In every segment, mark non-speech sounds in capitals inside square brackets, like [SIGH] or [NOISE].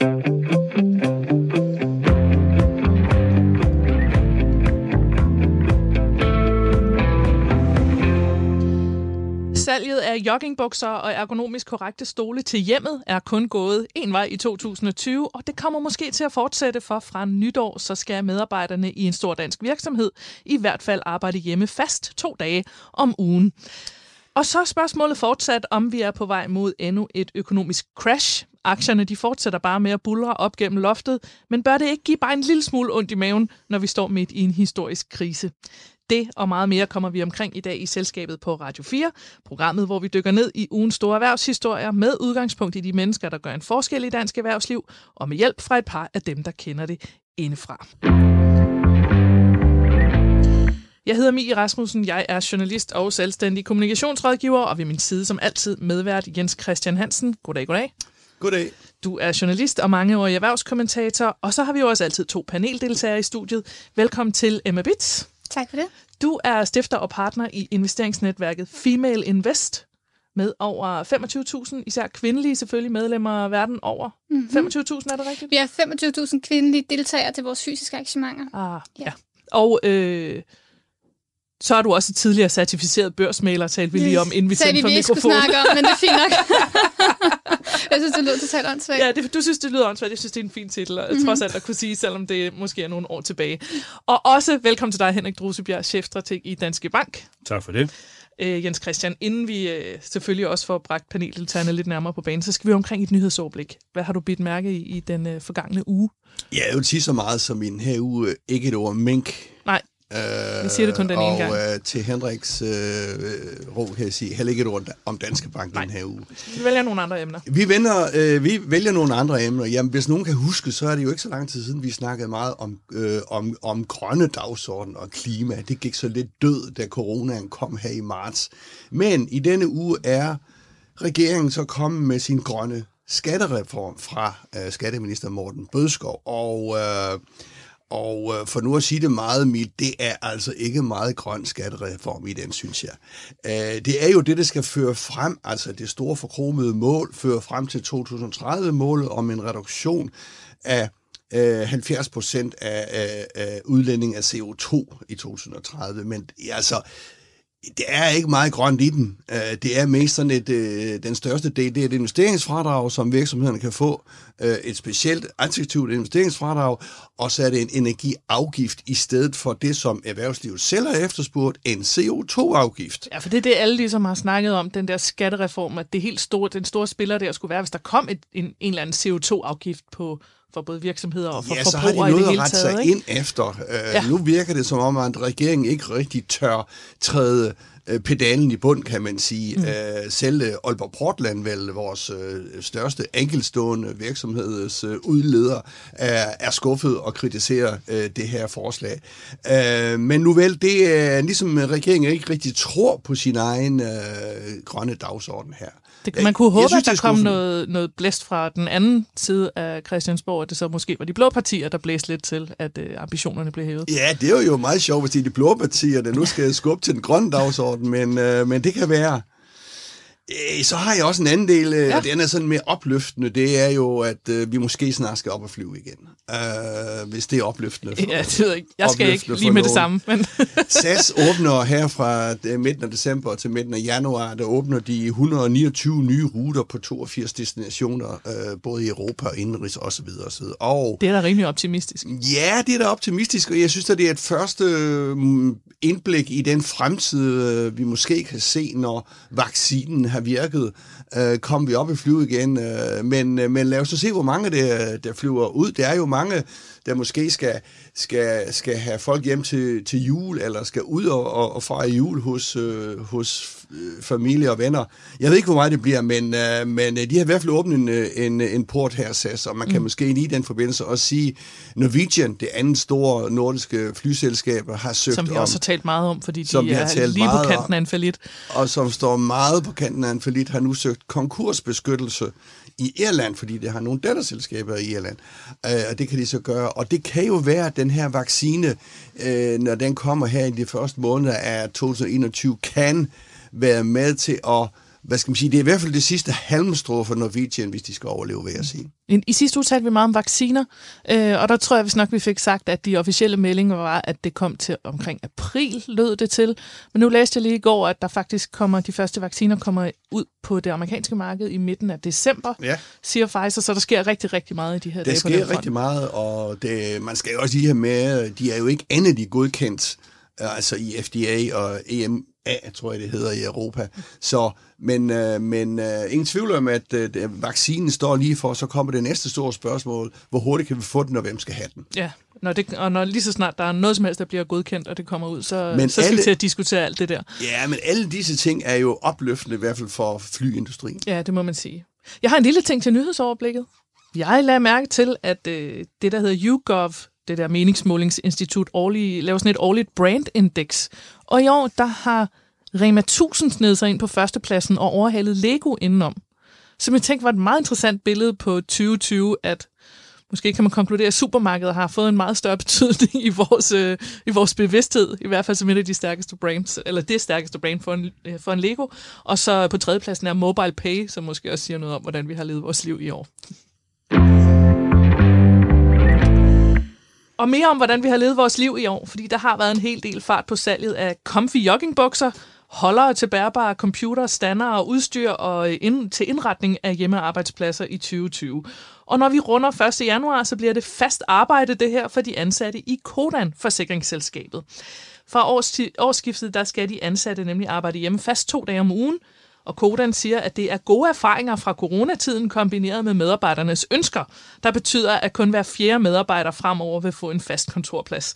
Salget af joggingbukser og ergonomisk korrekte stole til hjemmet er kun gået en vej i 2020, og det kommer måske til at fortsætte, for fra nytår så skal medarbejderne i en stor dansk virksomhed i hvert fald arbejde hjemme fast to dage om ugen. Og så er spørgsmålet fortsat, om vi er på vej mod endnu et økonomisk crash. Aktierne de fortsætter bare med at bulre op gennem loftet, men bør det ikke give bare en lille smule ondt i maven, når vi står midt i en historisk krise? Det og meget mere kommer vi omkring i dag i Selskabet på Radio 4, programmet, hvor vi dykker ned i ugens store erhvervshistorier med udgangspunkt i de mennesker, der gør en forskel i dansk erhvervsliv, og med hjælp fra et par af dem, der kender det indefra. Jeg hedder Mie Rasmussen, jeg er journalist og selvstændig kommunikationsrådgiver, og ved min side som altid medvært Jens Christian Hansen. Goddag, goddag. Goddag. Du er journalist og mangeårig erhvervskommentator, og så har vi jo også altid to paneldeltagere i studiet. Velkommen til Emma Bits. Tak for det. Du er stifter og partner i investeringsnetværket Female Invest med over 25.000, især kvindelige selvfølgelig medlemmer verden over. Mm-hmm. 25.000, er det rigtigt? Vi har 25.000 kvindelige deltagere til vores fysiske arrangementer. Ah, ja. ja. Og øh, så er du også tidligere certificeret børsmaler, talte vi lige om, inden vi tændte for vi mikrofonen. snakke om, men det er fint nok. [LAUGHS] jeg synes, det lyder totalt åndssvagt. Ja, det, du synes, det lyder åndssvagt. Jeg synes, det er en fin titel, og mm-hmm. trods alt at kunne sige, selvom det måske er nogle år tilbage. Og også velkommen til dig, Henrik Drusebjerg, chefstrateg i Danske Bank. Tak for det. Øh, Jens Christian, inden vi øh, selvfølgelig også får bragt paneldeltagerne lidt nærmere på banen, så skal vi omkring et nyhedsoverblik. Hvad har du bidt mærke i i den øh, forgangne uge? Ja, jeg vil sige så meget som i den her uge, øh, ikke et ord mink. Nej, vi siger det kun den ene gang. Og øh, til Henriks øh, ro kan jeg sige, heller ikke et ord om Danske Bank Nej. den her uge. Vi vælger nogle andre emner. Vi, vender, øh, vi vælger nogle andre emner. Jamen, hvis nogen kan huske, så er det jo ikke så lang tid siden, vi snakkede meget om, øh, om, om grønne dagsorden og klima. Det gik så lidt død, da coronaen kom her i marts. Men i denne uge er regeringen så kommet med sin grønne skattereform fra øh, skatteminister Morten Bødskov. Og... Øh, og øh, for nu at sige det meget mildt, det er altså ikke meget grøn skattereform i den, synes jeg. Øh, det er jo det, der skal føre frem, altså det store forkromede mål, føre frem til 2030-målet om en reduktion af øh, 70 procent af, af, af udlænding af CO2 i 2030. Men altså, det er ikke meget grønt i den. Øh, det er mest sådan et, øh, den største del, det er et investeringsfradrag, som virksomhederne kan få. Øh, et specielt attraktivt investeringsfradrag, og så er det en energiafgift i stedet for det, som erhvervslivet selv har efterspurgt, en CO2-afgift. Ja, for det er det, alle ligesom har snakket om, den der skattereform, at det helt store, den store spiller der skulle være, hvis der kom et, en, en eller anden CO2-afgift på, for både virksomheder og for ja, forbrugere i det hele taget. Så har de noget at rette sig ind efter. Uh, ja. Nu virker det som om, at regeringen ikke rigtig tør træde øh, pedalen i bund, kan man sige. Mm. Uh, selv Aalborg Portland, vel vores uh, største enkelstående virksomheds uh, udleder, er, er skuffet og kritiserer uh, det her forslag. Uh, men nu vel, det er ligesom regeringen ikke rigtig tror på sin egen uh, grønne dagsorden her. Det, man kunne håbe, synes, at der kom noget, noget blæst fra den anden side af Christiansborg, at det så måske var de blå partier, der blæste lidt til, at øh, ambitionerne blev hævet. Ja, det er jo meget sjovt, hvis er de blå partier, der nu skal skubbe til den grønne dagsorden, men, øh, men det kan være. Øh, så har jeg også en anden del, øh, ja. den er sådan mere opløftende, det er jo, at øh, vi måske snart skal op og flyve igen. Uh, hvis det er opløftende. For, ja, det ved jeg ikke. Jeg skal ikke lige med det samme. Men [LAUGHS] SAS åbner her fra midten af december til midten af januar, der åbner de 129 nye ruter på 82 destinationer, uh, både i Europa og indenrigs osv. osv. Og, det er da rimelig optimistisk. Ja, det er da optimistisk, og jeg synes, at det er et første mm, indblik i den fremtid, vi måske kan se, når vaccinen har virket, øh, kom vi op i flyve igen. Øh, men, øh, men lad os så se, hvor mange der, der flyver ud. Det er jo mange, der måske skal, skal, skal have folk hjem til, til jul, eller skal ud og, og, og fejre jul hos, øh, hos øh, familie og venner. Jeg ved ikke, hvor meget det bliver, men, øh, men øh, de har i hvert fald åbnet en, øh, en, en port her, SAS, og man kan mm. måske i den forbindelse også sige, Norwegian, det andet store nordiske flyselskab, har søgt Som vi om, også har talt meget om, fordi de er lige på kanten af en falit. Og som står meget på kanten af en falit, har nu søgt konkursbeskyttelse i Irland, fordi det har nogle datterselskaber i Irland, øh, og det kan de så gøre. Og det kan jo være, at den her vaccine, øh, når den kommer her i de første måneder af 2021, kan være med til at hvad skal man sige, det er i hvert fald det sidste halmstrå for Norwegian, hvis de skal overleve, vil jeg sige. I, I sidste uge talte vi meget om vacciner, øh, og der tror jeg, hvis nok vi fik sagt, at de officielle meldinger var, at det kom til omkring april, lød det til. Men nu læste jeg lige i går, at der faktisk kommer, de første vacciner kommer ud på det amerikanske marked i midten af december, Ja. siger Pfizer, så der sker rigtig, rigtig meget i de her Der dage den sker rigtig meget, og det, man skal jo også lige have med, de er jo ikke andet godkendt, øh, altså i FDA og EMA, tror jeg det hedder i Europa. Så, men, øh, men øh, ingen tvivl om, at øh, vaccinen står lige for, så kommer det næste store spørgsmål, hvor hurtigt kan vi få den, og hvem skal have den? Ja, når det, og når lige så snart der er noget som helst, der bliver godkendt, og det kommer ud, så, Men så skal vi alle- til at diskutere alt det der. Ja, men alle disse ting er jo opløftende, i hvert fald for flyindustrien. Ja, det må man sige. Jeg har en lille ting til nyhedsoverblikket. Jeg lagde mærke til, at øh, det, der hedder YouGov, det der meningsmålingsinstitut, årlig, laver sådan et årligt brandindex. Og i år, der har Rema 1000 snedet sig ind på førstepladsen og overhalet Lego indenom. Så jeg tænkte, var et meget interessant billede på 2020, at måske kan man konkludere, at supermarkedet har fået en meget større betydning i vores, øh, i vores bevidsthed, i hvert fald som et af de stærkeste brands, eller det stærkeste brand for en, øh, for en Lego. Og så på tredjepladsen er Mobile Pay, som måske også siger noget om, hvordan vi har levet vores liv i år. Og mere om, hvordan vi har levet vores liv i år, fordi der har været en hel del fart på salget af comfy joggingbukser, holdere til bærbare computer, stander og udstyr og ind, til indretning af hjemmearbejdspladser i 2020. Og når vi runder 1. januar, så bliver det fast arbejde det her for de ansatte i Kodan forsikringsselskabet. Fra års, årsskiftet, der skal de ansatte nemlig arbejde hjemme fast to dage om ugen, og Kodan siger, at det er gode erfaringer fra coronatiden kombineret med medarbejdernes ønsker, der betyder, at kun hver fjerde medarbejder fremover vil få en fast kontorplads.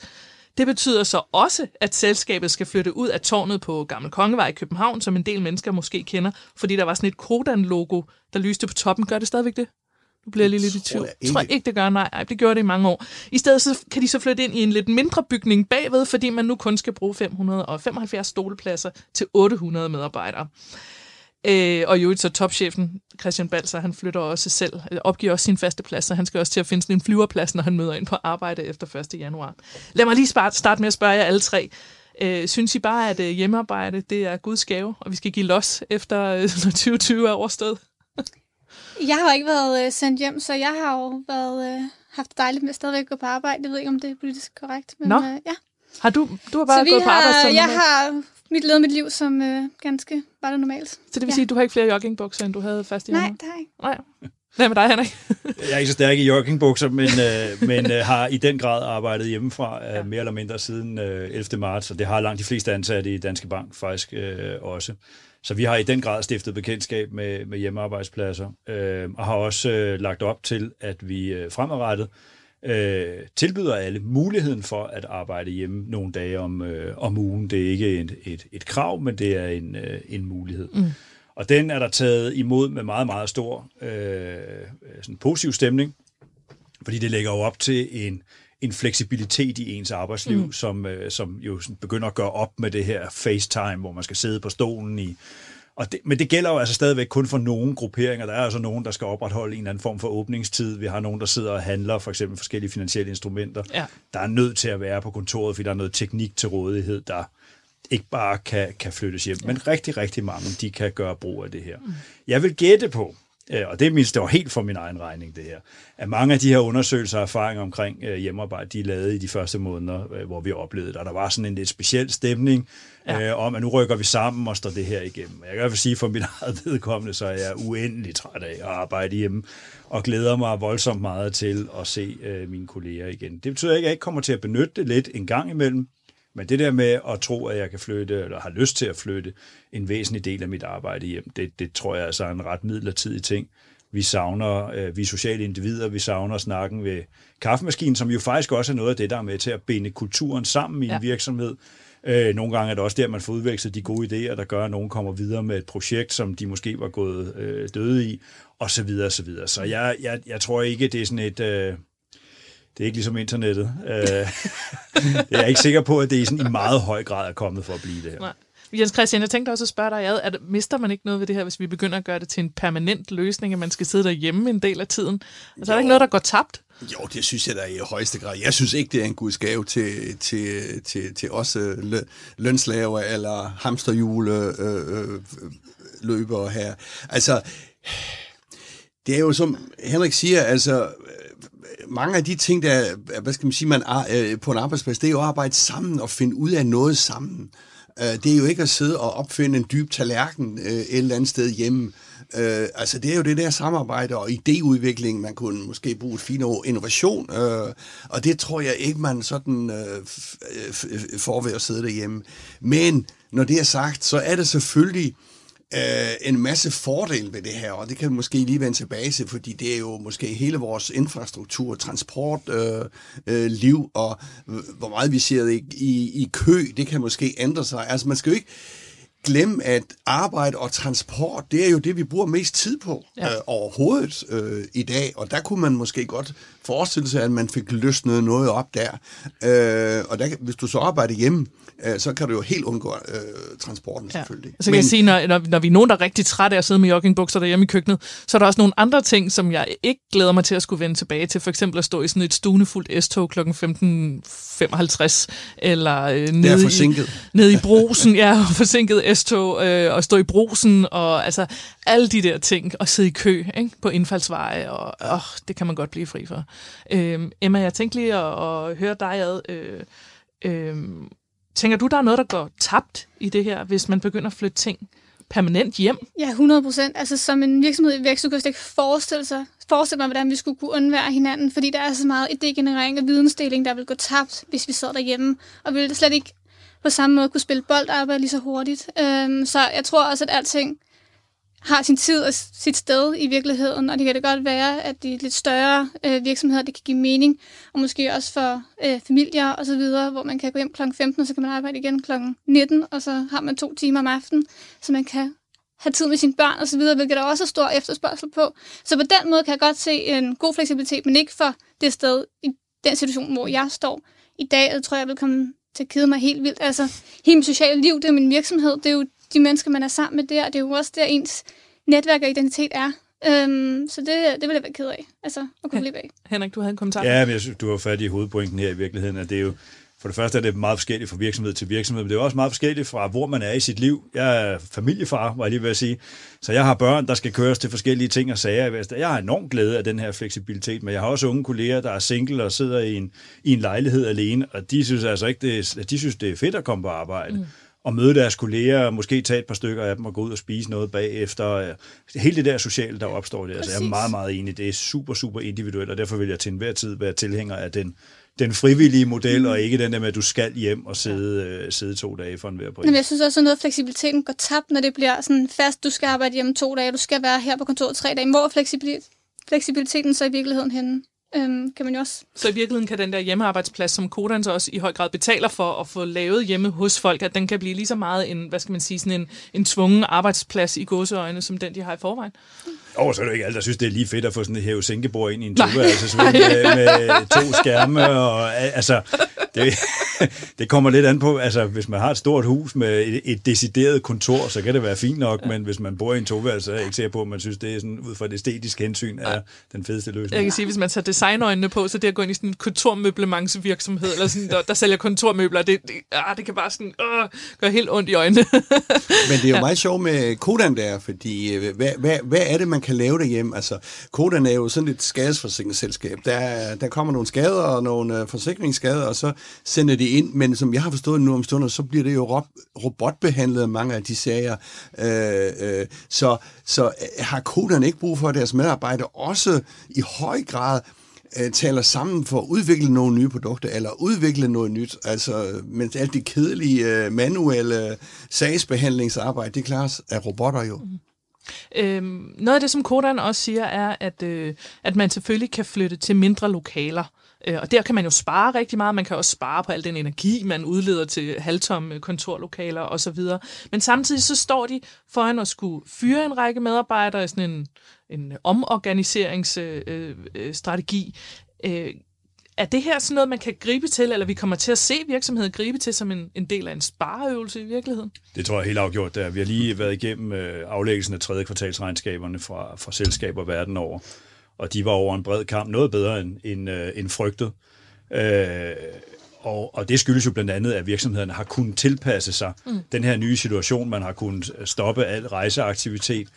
Det betyder så også, at selskabet skal flytte ud af tårnet på Gammel Kongevej i København, som en del mennesker måske kender, fordi der var sådan et Kodan-logo, der lyste på toppen. Gør det stadigvæk det? Nu bliver jeg lige lidt i tvivl. jeg tror ikke. ikke, det gør. Nej, ej, det gjorde det i mange år. I stedet så kan de så flytte ind i en lidt mindre bygning bagved, fordi man nu kun skal bruge 575 stolepladser til 800 medarbejdere. Øh, og jo, så topchefen Christian Balser, han flytter også selv, øh, opgiver også sin faste plads, så han skal også til at finde sådan en flyverplads, når han møder ind på arbejde efter 1. januar. Lad mig lige starte med at spørge jer alle tre. Øh, synes I bare, at øh, hjemmearbejde, det er Guds gave, og vi skal give los efter øh, [LAUGHS] når 2020 er overstået? [LAUGHS] Jeg har jo ikke været øh, sendt hjem, så jeg har jo været, øh, haft det dejligt med at stadigvæk gå på arbejde. Jeg ved ikke, om det er politisk korrekt. Men, Nå. Øh, ja. Har du, du har bare så gået på arbejde har, som jeg har mit levet mit liv som øh, ganske bare det normalt. Så det vil ja. sige, at du har ikke flere joggingbukser, end du havde fast i Nej, det har jeg ikke. Nej. Hvad med dig, Henrik? Jeg er ikke så stærk i joggingbukser, men, øh, men øh, har i den grad arbejdet hjemmefra, øh, mere eller mindre siden øh, 11. marts, og det har langt de fleste ansatte i Danske Bank faktisk øh, også. Så vi har i den grad stiftet bekendtskab med, med hjemmearbejdspladser, øh, og har også øh, lagt op til, at vi øh, fremadrettet øh, tilbyder alle muligheden for at arbejde hjemme nogle dage om, øh, om ugen. Det er ikke et, et, et krav, men det er en, øh, en mulighed. Mm. Og den er der taget imod med meget, meget stor øh, sådan positiv stemning, fordi det lægger jo op til en, en fleksibilitet i ens arbejdsliv, mm. som, øh, som jo sådan begynder at gøre op med det her FaceTime, hvor man skal sidde på stolen i og det, men det gælder jo altså stadigvæk kun for nogle grupperinger. Der er altså nogen, der skal opretholde en eller anden form for åbningstid. Vi har nogen, der sidder og handler for eksempel forskellige finansielle instrumenter. Ja. Der er nødt til at være på kontoret, fordi der er noget teknik til rådighed, der ikke bare kan, kan flyttes hjem. Ja. Men rigtig, rigtig mange, de kan gøre brug af det her. Mm. Jeg vil gætte på, øh, og det er mindst, det var helt for min egen regning, det her, at mange af de her undersøgelser og erfaringer omkring øh, hjemmearbejde, de er lavet i de første måneder, øh, hvor vi oplevede det. Og der var sådan en lidt speciel stemning ja. øh, om, at nu rykker vi sammen og står det her igennem. Jeg kan i hvert fald sige, for mit [LAUGHS] eget vedkommende, så er jeg uendelig træt af at arbejde hjemme, og glæder mig voldsomt meget til at se øh, mine kolleger igen. Det betyder ikke, at jeg ikke kommer til at benytte det lidt en gang imellem, men det der med at tro, at jeg kan flytte, eller har lyst til at flytte en væsentlig del af mit arbejde hjem, det, det tror jeg altså er en ret midlertidig ting. Vi savner, øh, vi er sociale individer, vi savner snakken ved kaffemaskinen, som jo faktisk også er noget af det, der er med til at binde kulturen sammen i en Ja. virksomhed. Øh, nogle gange er det også der, man får udvekslet de gode idéer, der gør, at nogen kommer videre med et projekt, som de måske var gået øh, døde i, og så videre, og så videre. Så jeg, jeg, jeg tror ikke, det er sådan et... Øh, det er ikke ligesom internettet. Øh, [LAUGHS] jeg er ikke sikker på, at det er sådan i meget høj grad er kommet for at blive det her. Nej. Jens Christian, jeg tænkte også at spørge dig, ad, at mister man ikke noget ved det her, hvis vi begynder at gøre det til en permanent løsning, at man skal sidde derhjemme en del af tiden? Altså, er der ikke noget, der går tabt? Jo, det synes jeg da i højeste grad. Jeg synes ikke, det er en guds gave til, til, til, til os øh, lø- lønslaver eller hamsterhjule øh, øh, løbere her. Altså, det er jo som Henrik siger, altså mange af de ting, der hvad skal man sige, man er, på en arbejdsplads, det er jo at arbejde sammen og finde ud af noget sammen. Øh, det er jo ikke at sidde og opfinde en dyb tallerken øh, et eller andet sted hjemme. Øh, altså det er jo det der samarbejde og idéudvikling, man kunne måske bruge et fint ord, innovation, øh, og det tror jeg ikke, man sådan øh, får ved at sidde derhjemme. Men når det er sagt, så er det selvfølgelig øh, en masse fordele ved det her, og det kan vi måske lige vende tilbage til, fordi det er jo måske hele vores infrastruktur, transport, øh, øh, liv, og hvor meget vi ser i, i, i kø, det kan måske ændre sig. Altså man skal jo ikke glemme, at arbejde og transport, det er jo det, vi bruger mest tid på ja. øh, overhovedet øh, i dag. Og der kunne man måske godt forestille sig, at man fik løsnet noget op der. Øh, og der, hvis du så arbejder hjemme, øh, så kan du jo helt undgå øh, transporten ja. selvfølgelig. Så kan Men, jeg sige, når, når, når vi er nogen, der er rigtig trætte af at sidde med joggingbukser derhjemme i køkkenet, så er der også nogle andre ting, som jeg ikke glæder mig til at skulle vende tilbage til. For eksempel at stå i sådan et stunefuldt S-tog kl. 15.55, eller øh, nede. I, nede i brosen, ja, [LAUGHS] forsinket S-tog, øh, og stå i brosen, og altså alle de der ting, og sidde i kø ikke, på indfaldsveje, og åh, det kan man godt blive fri for. Øh, Emma, jeg tænkte lige at, at høre dig ad. Øh, øh, tænker du, der er noget, der går tabt i det her, hvis man begynder at flytte ting permanent hjem? Ja, 100 procent. Altså som en virksomhed i vækst, så kunne jeg ikke forestille, sig, forestille mig, hvordan vi skulle kunne undvære hinanden, fordi der er så meget idégenerering og vidensdeling, der vil gå tabt, hvis vi sad derhjemme, og ville det slet ikke på samme måde kunne spille bold og arbejde lige så hurtigt. Øhm, så jeg tror også, at alting har sin tid og sit sted i virkeligheden, og det kan det godt være, at de lidt større øh, virksomheder, det kan give mening, og måske også for øh, familier og så videre, hvor man kan gå hjem kl. 15, og så kan man arbejde igen kl. 19, og så har man to timer om aftenen, så man kan have tid med sine børn og så videre, hvilket der også er stor efterspørgsel på. Så på den måde kan jeg godt se en god fleksibilitet, men ikke for det sted i den situation, hvor jeg står i dag. Jeg tror, jeg vil komme til at kede mig helt vildt. Altså, hele mit sociale liv, det er min virksomhed, det er jo de mennesker, man er sammen med der. Det er jo også der, ens netværk og identitet er. Øhm, så det, det vil jeg være ked af, altså at kunne blive af. Henrik, du havde en kommentar? Ja, men jeg synes, du har fat i hovedpointen her i virkeligheden, at det er jo, for det første er det meget forskelligt fra virksomhed til virksomhed, men det er også meget forskelligt fra, hvor man er i sit liv. Jeg er familiefar, var jeg lige ved at sige, så jeg har børn, der skal køres til forskellige ting og sager. Jeg har enormt glæde af den her fleksibilitet, men jeg har også unge kolleger, der er single og sidder i en, i en lejlighed alene, og de synes altså ikke, det, de synes, det er fedt at komme på arbejde. Mm og møde deres kolleger, og måske tage et par stykker af dem og gå ud og spise noget bagefter. Hele det der sociale, der opstår der. Altså, jeg er meget, meget enig. Det er super, super individuelt, og derfor vil jeg til enhver tid være tilhænger af den, den frivillige model, mm. og ikke den der med, at du skal hjem og sidde, øh, sidde to dage for en hver pris. Men jeg synes også, at noget af fleksibiliteten går tabt, når det bliver sådan fast, du skal arbejde hjemme to dage, du skal være her på kontoret tre dage. Hvor er fleksibiliteten så i virkeligheden henne? Øhm, kan man jo også. Så i virkeligheden kan den der hjemmearbejdsplads, som Kodans også i høj grad betaler for at få lavet hjemme hos folk, at den kan blive lige så meget en, hvad skal man sige, sådan en, en tvungen arbejdsplads i gåseøjne, som den, de har i forvejen. Og oh, så er det ikke alt, der synes, det er lige fedt at få sådan et hæve sænkebord ind i en tube, altså med, med to skærme, og altså, det, [LAUGHS] det kommer lidt an på, altså hvis man har et stort hus med et, et decideret kontor, så kan det være fint nok, ja. men hvis man bor i en toværelse, så er jeg ikke sikker på, at man synes, det er sådan, ud fra det æstetiske hensyn, er den fedeste løsning. Jeg kan sige, hvis man tager designøjnene på, så det at gå ind i sådan en kontormøblementsvirksomhed, eller sådan, der, der sælger kontormøbler, det, det, ah, det kan bare sådan, øh, gøre helt ondt i øjnene. men det er jo ja. meget sjovt med Kodan der, fordi øh, hvad, hvad, hvad er det, man kan lave derhjemme? Altså, Kodan er jo sådan et skadesforsikringsselskab. Der, der kommer nogle skader og nogle øh, forsikringsskader, og så sender de ind, men som jeg har forstået nu om stunder, så bliver det jo robotbehandlet mange af de sager. Øh, øh, så, så øh, har Kodan ikke brug for, at deres medarbejdere også i høj grad øh, taler sammen for at udvikle nogle nye produkter, eller udvikle noget nyt. Altså, mens alt det kedelige øh, manuelle sagsbehandlingsarbejde, det klares af robotter jo. Mm. Øhm, noget af det, som Kodan også siger, er, at, øh, at man selvfølgelig kan flytte til mindre lokaler. Øh, og der kan man jo spare rigtig meget. Man kan også spare på al den energi, man udleder til halvtomme kontorlokaler osv. Men samtidig så står de foran at skulle fyre en række medarbejdere i sådan en, en omorganiseringsstrategi. Øh, øh, øh er det her sådan noget, man kan gribe til, eller vi kommer til at se virksomheden gribe til som en, en del af en spareøvelse i virkeligheden? Det tror jeg helt afgjort. Der. Vi har lige været igennem øh, aflæggelsen af tredje kvartalsregnskaberne fra, fra selskaber verden over og de var over en bred kamp noget bedre end, end, øh, end frygtet. Øh, og, og det skyldes jo blandt andet, at virksomhederne har kunnet tilpasse sig mm. den her nye situation. Man har kunnet stoppe al rejseaktivitet.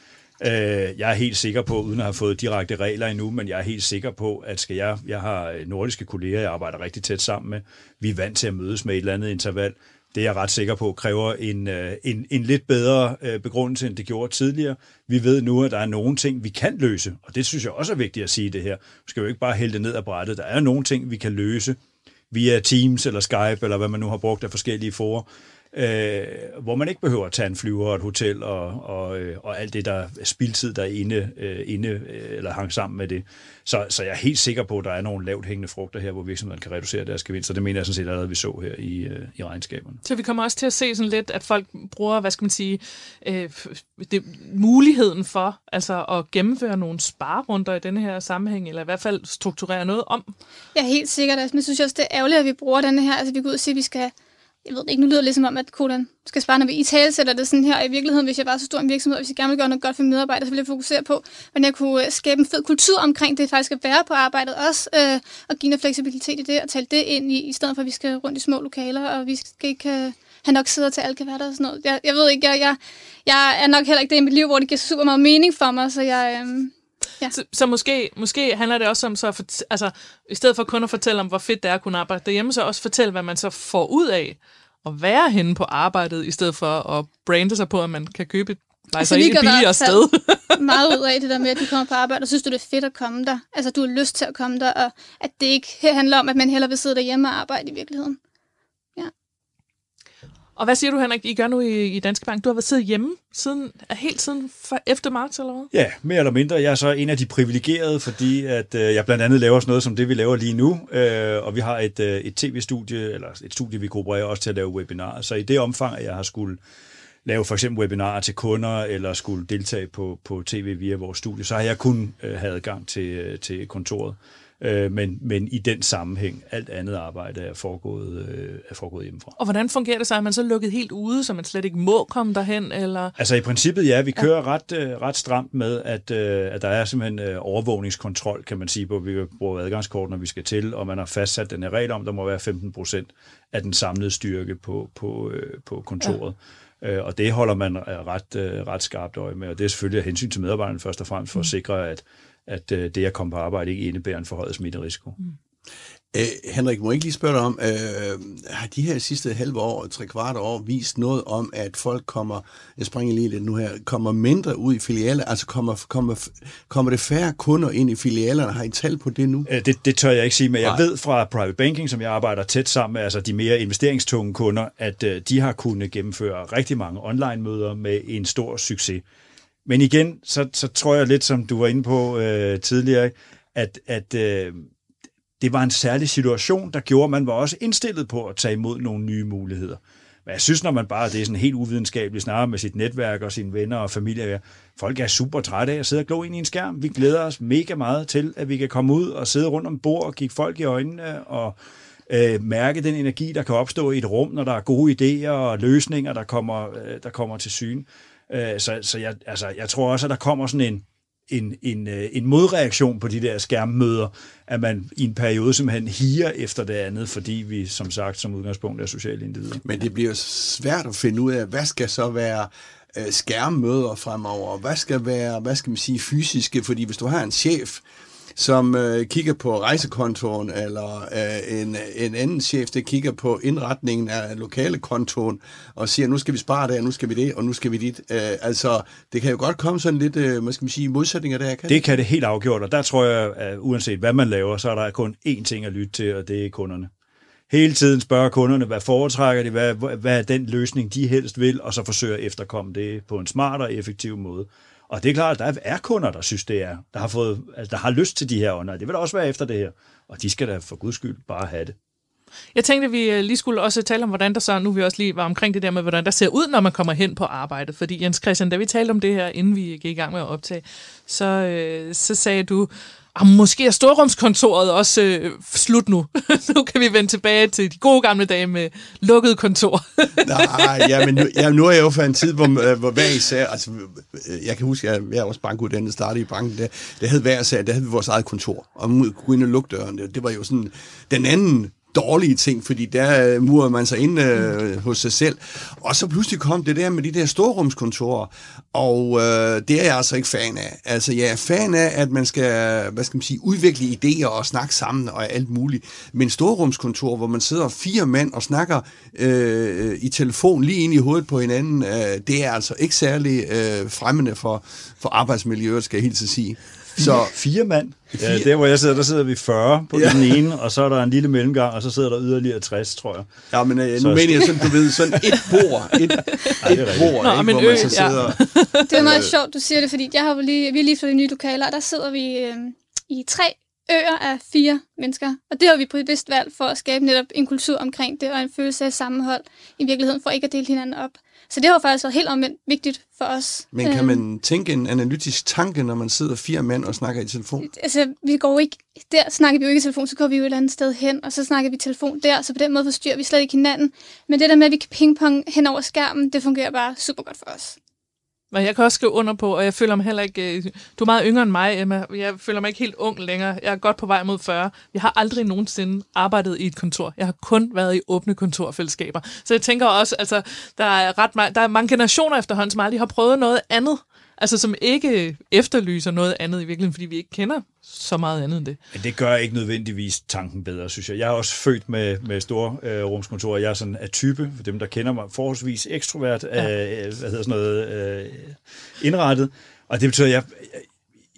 Øh, jeg er helt sikker på, uden at have fået direkte regler endnu, men jeg er helt sikker på, at skal jeg, jeg har øh, nordiske kolleger, jeg arbejder rigtig tæt sammen med, vi er vant til at mødes med et eller andet interval. Det er jeg ret sikker på kræver en, øh, en, en lidt bedre øh, begrundelse, end det gjorde tidligere. Vi ved nu, at der er nogle ting, vi kan løse, og det synes jeg også er vigtigt at sige det her. Vi skal jo ikke bare hælde det ned af brættet. Der er nogle ting, vi kan løse via Teams eller Skype, eller hvad man nu har brugt af forskellige forer, øh, hvor man ikke behøver at tage en flyver og et hotel og, og, øh, og alt det, der er spildtid, der er inde, øh, inde øh, eller hang sammen med det. Så, så jeg er helt sikker på, at der er nogle lavt hængende frugter her, hvor virksomheden kan reducere deres gevinst, og det mener jeg sådan set allerede, vi så her i, øh, i regnskaberne. Så vi kommer også til at se sådan lidt, at folk bruger, hvad skal man sige, øh, det, muligheden for altså at gennemføre nogle sparerunder i denne her sammenhæng, eller i hvert fald strukturere noget om. Ja, helt sikkert. Altså, men jeg synes også, det er ærgerligt, at vi bruger denne her, altså vi går ud og siger, at vi skal jeg ved ikke, nu lyder det ligesom om, at koden skal spare, når vi i tale sætter det sådan her. I virkeligheden, hvis jeg var så stor en virksomhed, og hvis jeg gerne vil gøre noget godt for medarbejdere, så ville jeg fokusere på, hvordan jeg kunne øh, skabe en fed kultur omkring det, faktisk at være på arbejdet også, øh, og give noget fleksibilitet i det, og tale det ind i, i stedet for, at vi skal rundt i små lokaler, og vi skal ikke øh, have nok sidder til, alle kan være der og sådan noget. Jeg, jeg ved ikke, jeg, jeg, jeg er nok heller ikke det i mit liv, hvor det giver super meget mening for mig, så jeg... Øh, Ja. Så, så måske, måske handler det også om, så at altså, i stedet for kun at fortælle om, hvor fedt det er at kunne arbejde derhjemme, så også fortælle, hvad man så får ud af at være henne på arbejdet, i stedet for at brande sig på, at man kan købe et altså, ind et billigere sted. [LAUGHS] meget ud af det der med, at du kommer på arbejde, og synes du, det er fedt at komme der. Altså, du har lyst til at komme der, og at det ikke handler om, at man hellere vil sidde derhjemme og arbejde i virkeligheden. Og hvad siger du, Henrik, I gør nu i, i Danske Bank? Du har været siddet hjemme siden, helt siden for efter marts, eller hvad? Ja, mere eller mindre. Jeg er så en af de privilegerede, fordi at øh, jeg blandt andet laver sådan noget som det, vi laver lige nu. Øh, og vi har et, øh, et tv-studie, eller et studie, vi koopererer også til at lave webinarer. Så i det omfang, at jeg har skulle lave for eksempel webinarer til kunder, eller skulle deltage på, på tv via vores studie, så har jeg kun øh, have adgang til, øh, til kontoret. Øh, men, men i den sammenhæng, alt andet arbejde er foregået, øh, er foregået hjemmefra. Og hvordan fungerer det så? Er man så lukket helt ude, så man slet ikke må komme derhen? Eller? Altså i princippet ja, vi kører ja. ret, øh, ret stramt med, at, øh, at der er simpelthen øh, overvågningskontrol, kan man sige, hvor vi bruger adgangskort, når vi skal til, og man har fastsat den her regel om, der må være 15 procent af den samlede styrke på, på, øh, på kontoret. Ja. Øh, og det holder man ret, øh, ret skarpt øje med, og det er selvfølgelig af hensyn til medarbejderne først og fremmest for at mm. sikre, at at øh, det at komme på arbejde ikke indebærer en forhøjet smitterisiko. Mm. Æh, Henrik, må jeg ikke lige spørge dig om, øh, har de her sidste halve år, tre kvart år, vist noget om, at folk kommer, jeg springer lige lidt nu her, kommer mindre ud i filialer, altså kommer, kommer, kommer det færre kunder ind i filialerne? Har I tal på det nu? Æh, det, det tør jeg ikke sige, men Nej. jeg ved fra private banking, som jeg arbejder tæt sammen med, altså de mere investeringstunge kunder, at øh, de har kunnet gennemføre rigtig mange online-møder med en stor succes. Men igen, så, så tror jeg lidt, som du var inde på øh, tidligere, at, at øh, det var en særlig situation, der gjorde, at man var også indstillet på at tage imod nogle nye muligheder. Men jeg synes, når man bare det er sådan helt uvidenskabeligt, snarere med sit netværk og sine venner og familie, folk er super trætte af at sidde og glo ind i en skærm. Vi glæder os mega meget til, at vi kan komme ud og sidde rundt om bord og kigge folk i øjnene og øh, mærke den energi, der kan opstå i et rum, når der er gode idéer og løsninger, der kommer, øh, der kommer til syne. Øh, så så jeg, altså, jeg tror også, at der kommer sådan en, en, en, øh, en modreaktion på de der skærmmøder, at man i en periode simpelthen higer efter det andet, fordi vi som sagt som udgangspunkt er sociale individer. Men det bliver svært at finde ud af, hvad skal så være øh, skærmmøder fremover, hvad skal være, hvad skal man sige, fysiske, fordi hvis du har en chef, som øh, kigger på rejsekontoen, eller øh, en, en anden chef, der kigger på indretningen af lokale kontoen, og siger, nu skal vi spare der, nu skal vi det, og nu skal vi dit. Øh, altså, det kan jo godt komme sådan lidt, øh, hvad skal man sige, modsætninger der, kan det? kan det helt afgjort, og der tror jeg, at uanset hvad man laver, så er der kun én ting at lytte til, og det er kunderne hele tiden spørge kunderne, hvad foretrækker de, hvad, hvad er den løsning, de helst vil, og så forsøge at efterkomme det på en smart og effektiv måde. Og det er klart, at der er kunder, der synes, det er, der har, fået, altså, der har lyst til de her ånder. Det vil der også være efter det her. Og de skal da for guds skyld bare have det. Jeg tænkte, at vi øh, lige skulle også tale om, hvordan der så, nu vi også lige var omkring det der med, hvordan der ser ud, når man kommer hen på arbejdet. Fordi Jens Christian, da vi talte om det her, inden vi gik i gang med at optage, så, øh, så sagde du, og måske er storrumskontoret også øh, slut nu. [LAUGHS] nu kan vi vende tilbage til de gode gamle dage med lukket kontor. [LAUGHS] Nej, ja, men nu, ja, nu er jeg jo for en tid, hvor, øh, hvor hver især, altså øh, jeg kan huske, at jeg var også bankuddannet, startede i banken, der, der havde hver især, der havde vi vores eget kontor, og vi kunne ind og lukke døren. Det, det var jo sådan den anden dårlige ting, fordi der øh, murer man sig ind øh, hos sig selv. Og så pludselig kom det der med de der storrumskontorer, og øh, det er jeg altså ikke fan af. Altså, jeg er fan af, at man skal, hvad skal man sige, udvikle idéer og snakke sammen og alt muligt. Men storrumskontor, hvor man sidder fire mænd og snakker øh, i telefon lige ind i hovedet på hinanden, øh, det er altså ikke særlig øh, fremmende for, for arbejdsmiljøet, skal jeg helt sige. Så, fire mand? Ja, der hvor jeg sidder, der sidder vi 40 på ja. den ene, og så er der en lille mellemgang, og så sidder der yderligere 60, tror jeg. Ja, men øh, nu mener jeg sådan, du ved, sådan et [LAUGHS] bord, et, ja, et bord, Nå, ikke, hvor ø, man så sidder... Ja. det er meget sjovt, du siger det, fordi jeg har lige, vi er lige fået nye lokaler, og der sidder vi øh, i tre øer af fire mennesker. Og det har vi bevidst valgt for at skabe netop en kultur omkring det, og en følelse af sammenhold i virkeligheden, for ikke at dele hinanden op. Så det har faktisk været helt omvendt vigtigt for os. Men kan man øhm. tænke en analytisk tanke, når man sidder fire mænd og snakker i telefon? Altså, vi går ikke... Der snakker vi jo ikke i telefon, så går vi jo et andet sted hen, og så snakker vi i telefon der, så på den måde forstyrrer vi slet ikke hinanden. Men det der med, at vi kan pingpong hen over skærmen, det fungerer bare super godt for os. Men jeg kan også skrive under på, og jeg føler mig heller ikke... Øh, du er meget yngre end mig, Emma. Jeg føler mig ikke helt ung længere. Jeg er godt på vej mod 40. Jeg har aldrig nogensinde arbejdet i et kontor. Jeg har kun været i åbne kontorfællesskaber. Så jeg tænker også, altså, der er, ret, der er mange generationer efterhånden, som aldrig har prøvet noget andet. Altså som ikke efterlyser noget andet i virkeligheden, fordi vi ikke kender så meget andet end det. Men det gør ikke nødvendigvis tanken bedre, synes jeg. Jeg er også født med, med store øh, rumskontorer. Jeg er sådan af type, for dem der kender mig, forholdsvis ekstrovert, ja. øh, hvad hedder sådan noget, øh, indrettet. Og det betyder, at jeg,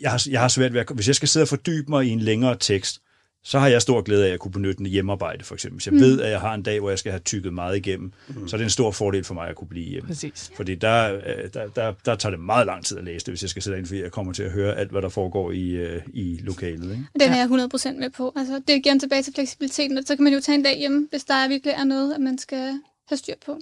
jeg, har, jeg har svært ved at, hvis jeg skal sidde og fordybe mig i en længere tekst, så har jeg stor glæde af at kunne benytte en hjemmearbejde, for eksempel. Hvis jeg mm. ved, at jeg har en dag, hvor jeg skal have tykket meget igennem, mm. så er det en stor fordel for mig at kunne blive hjemme. Præcis. Fordi der, øh, der, der, der tager det meget lang tid at læse det, hvis jeg skal sidde ind, fordi jeg kommer til at høre alt, hvad der foregår i, øh, i lokalet. Ikke? Den er jeg 100% med på. Altså, det giver tilbage til fleksibiliteten, og så kan man jo tage en dag hjemme, hvis der virkelig er noget, at man skal have styr på.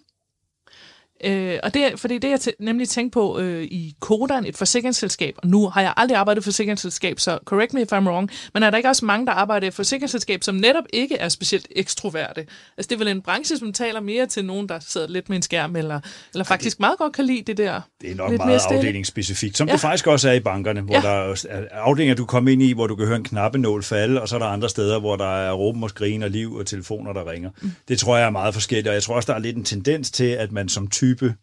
Øh, og det, fordi det, jeg t- nemlig tænkte på øh, i Kodan, et forsikringsselskab, og nu har jeg aldrig arbejdet i forsikringsselskab, så correct me if I'm wrong, men er der ikke også mange, der arbejder i forsikringsselskab, som netop ikke er specielt ekstroverte? Altså det er vel en branche, som taler mere til nogen, der sidder lidt med en skærm, eller, eller faktisk det, meget godt kan lide det der. Det er nok meget afdelingsspecifikt, som ja. det faktisk også er i bankerne, hvor ja. der er afdelinger, du kommer ind i, hvor du kan høre en knappenål falde, og så er der andre steder, hvor der er råben og skrigen og liv og telefoner, der ringer. Mm. Det tror jeg er meget forskelligt, og jeg tror også, der er lidt en tendens til, at man som type type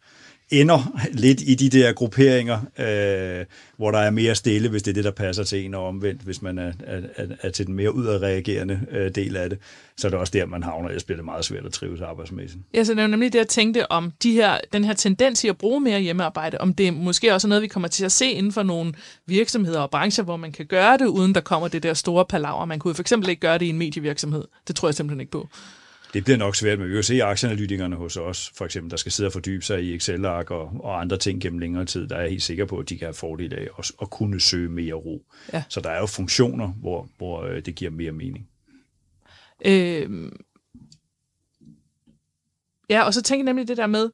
ender lidt i de der grupperinger, øh, hvor der er mere stille, hvis det er det, der passer til en, og omvendt, hvis man er, er, er til den mere udadreagerende øh, del af det, så er det også der, man havner. Jeg spiller det meget svært at trives arbejdsmæssigt. Ja, så det er nemlig det, jeg tænkte om de her, den her tendens i at bruge mere hjemmearbejde, om det måske også er noget, vi kommer til at se inden for nogle virksomheder og brancher, hvor man kan gøre det, uden der kommer det der store palaver. Man kunne for eksempel ikke gøre det i en medievirksomhed. Det tror jeg simpelthen ikke på. Det bliver nok svært, men vi kan se aktieanalytikerne hos os, for eksempel, der skal sidde og fordybe sig i Excel-ark og, og andre ting gennem længere tid, der er jeg helt sikker på, at de kan have fordel af at, at kunne søge mere ro. Ja. Så der er jo funktioner, hvor, hvor øh, det giver mere mening. Øh, ja, og så tænker jeg nemlig det der med,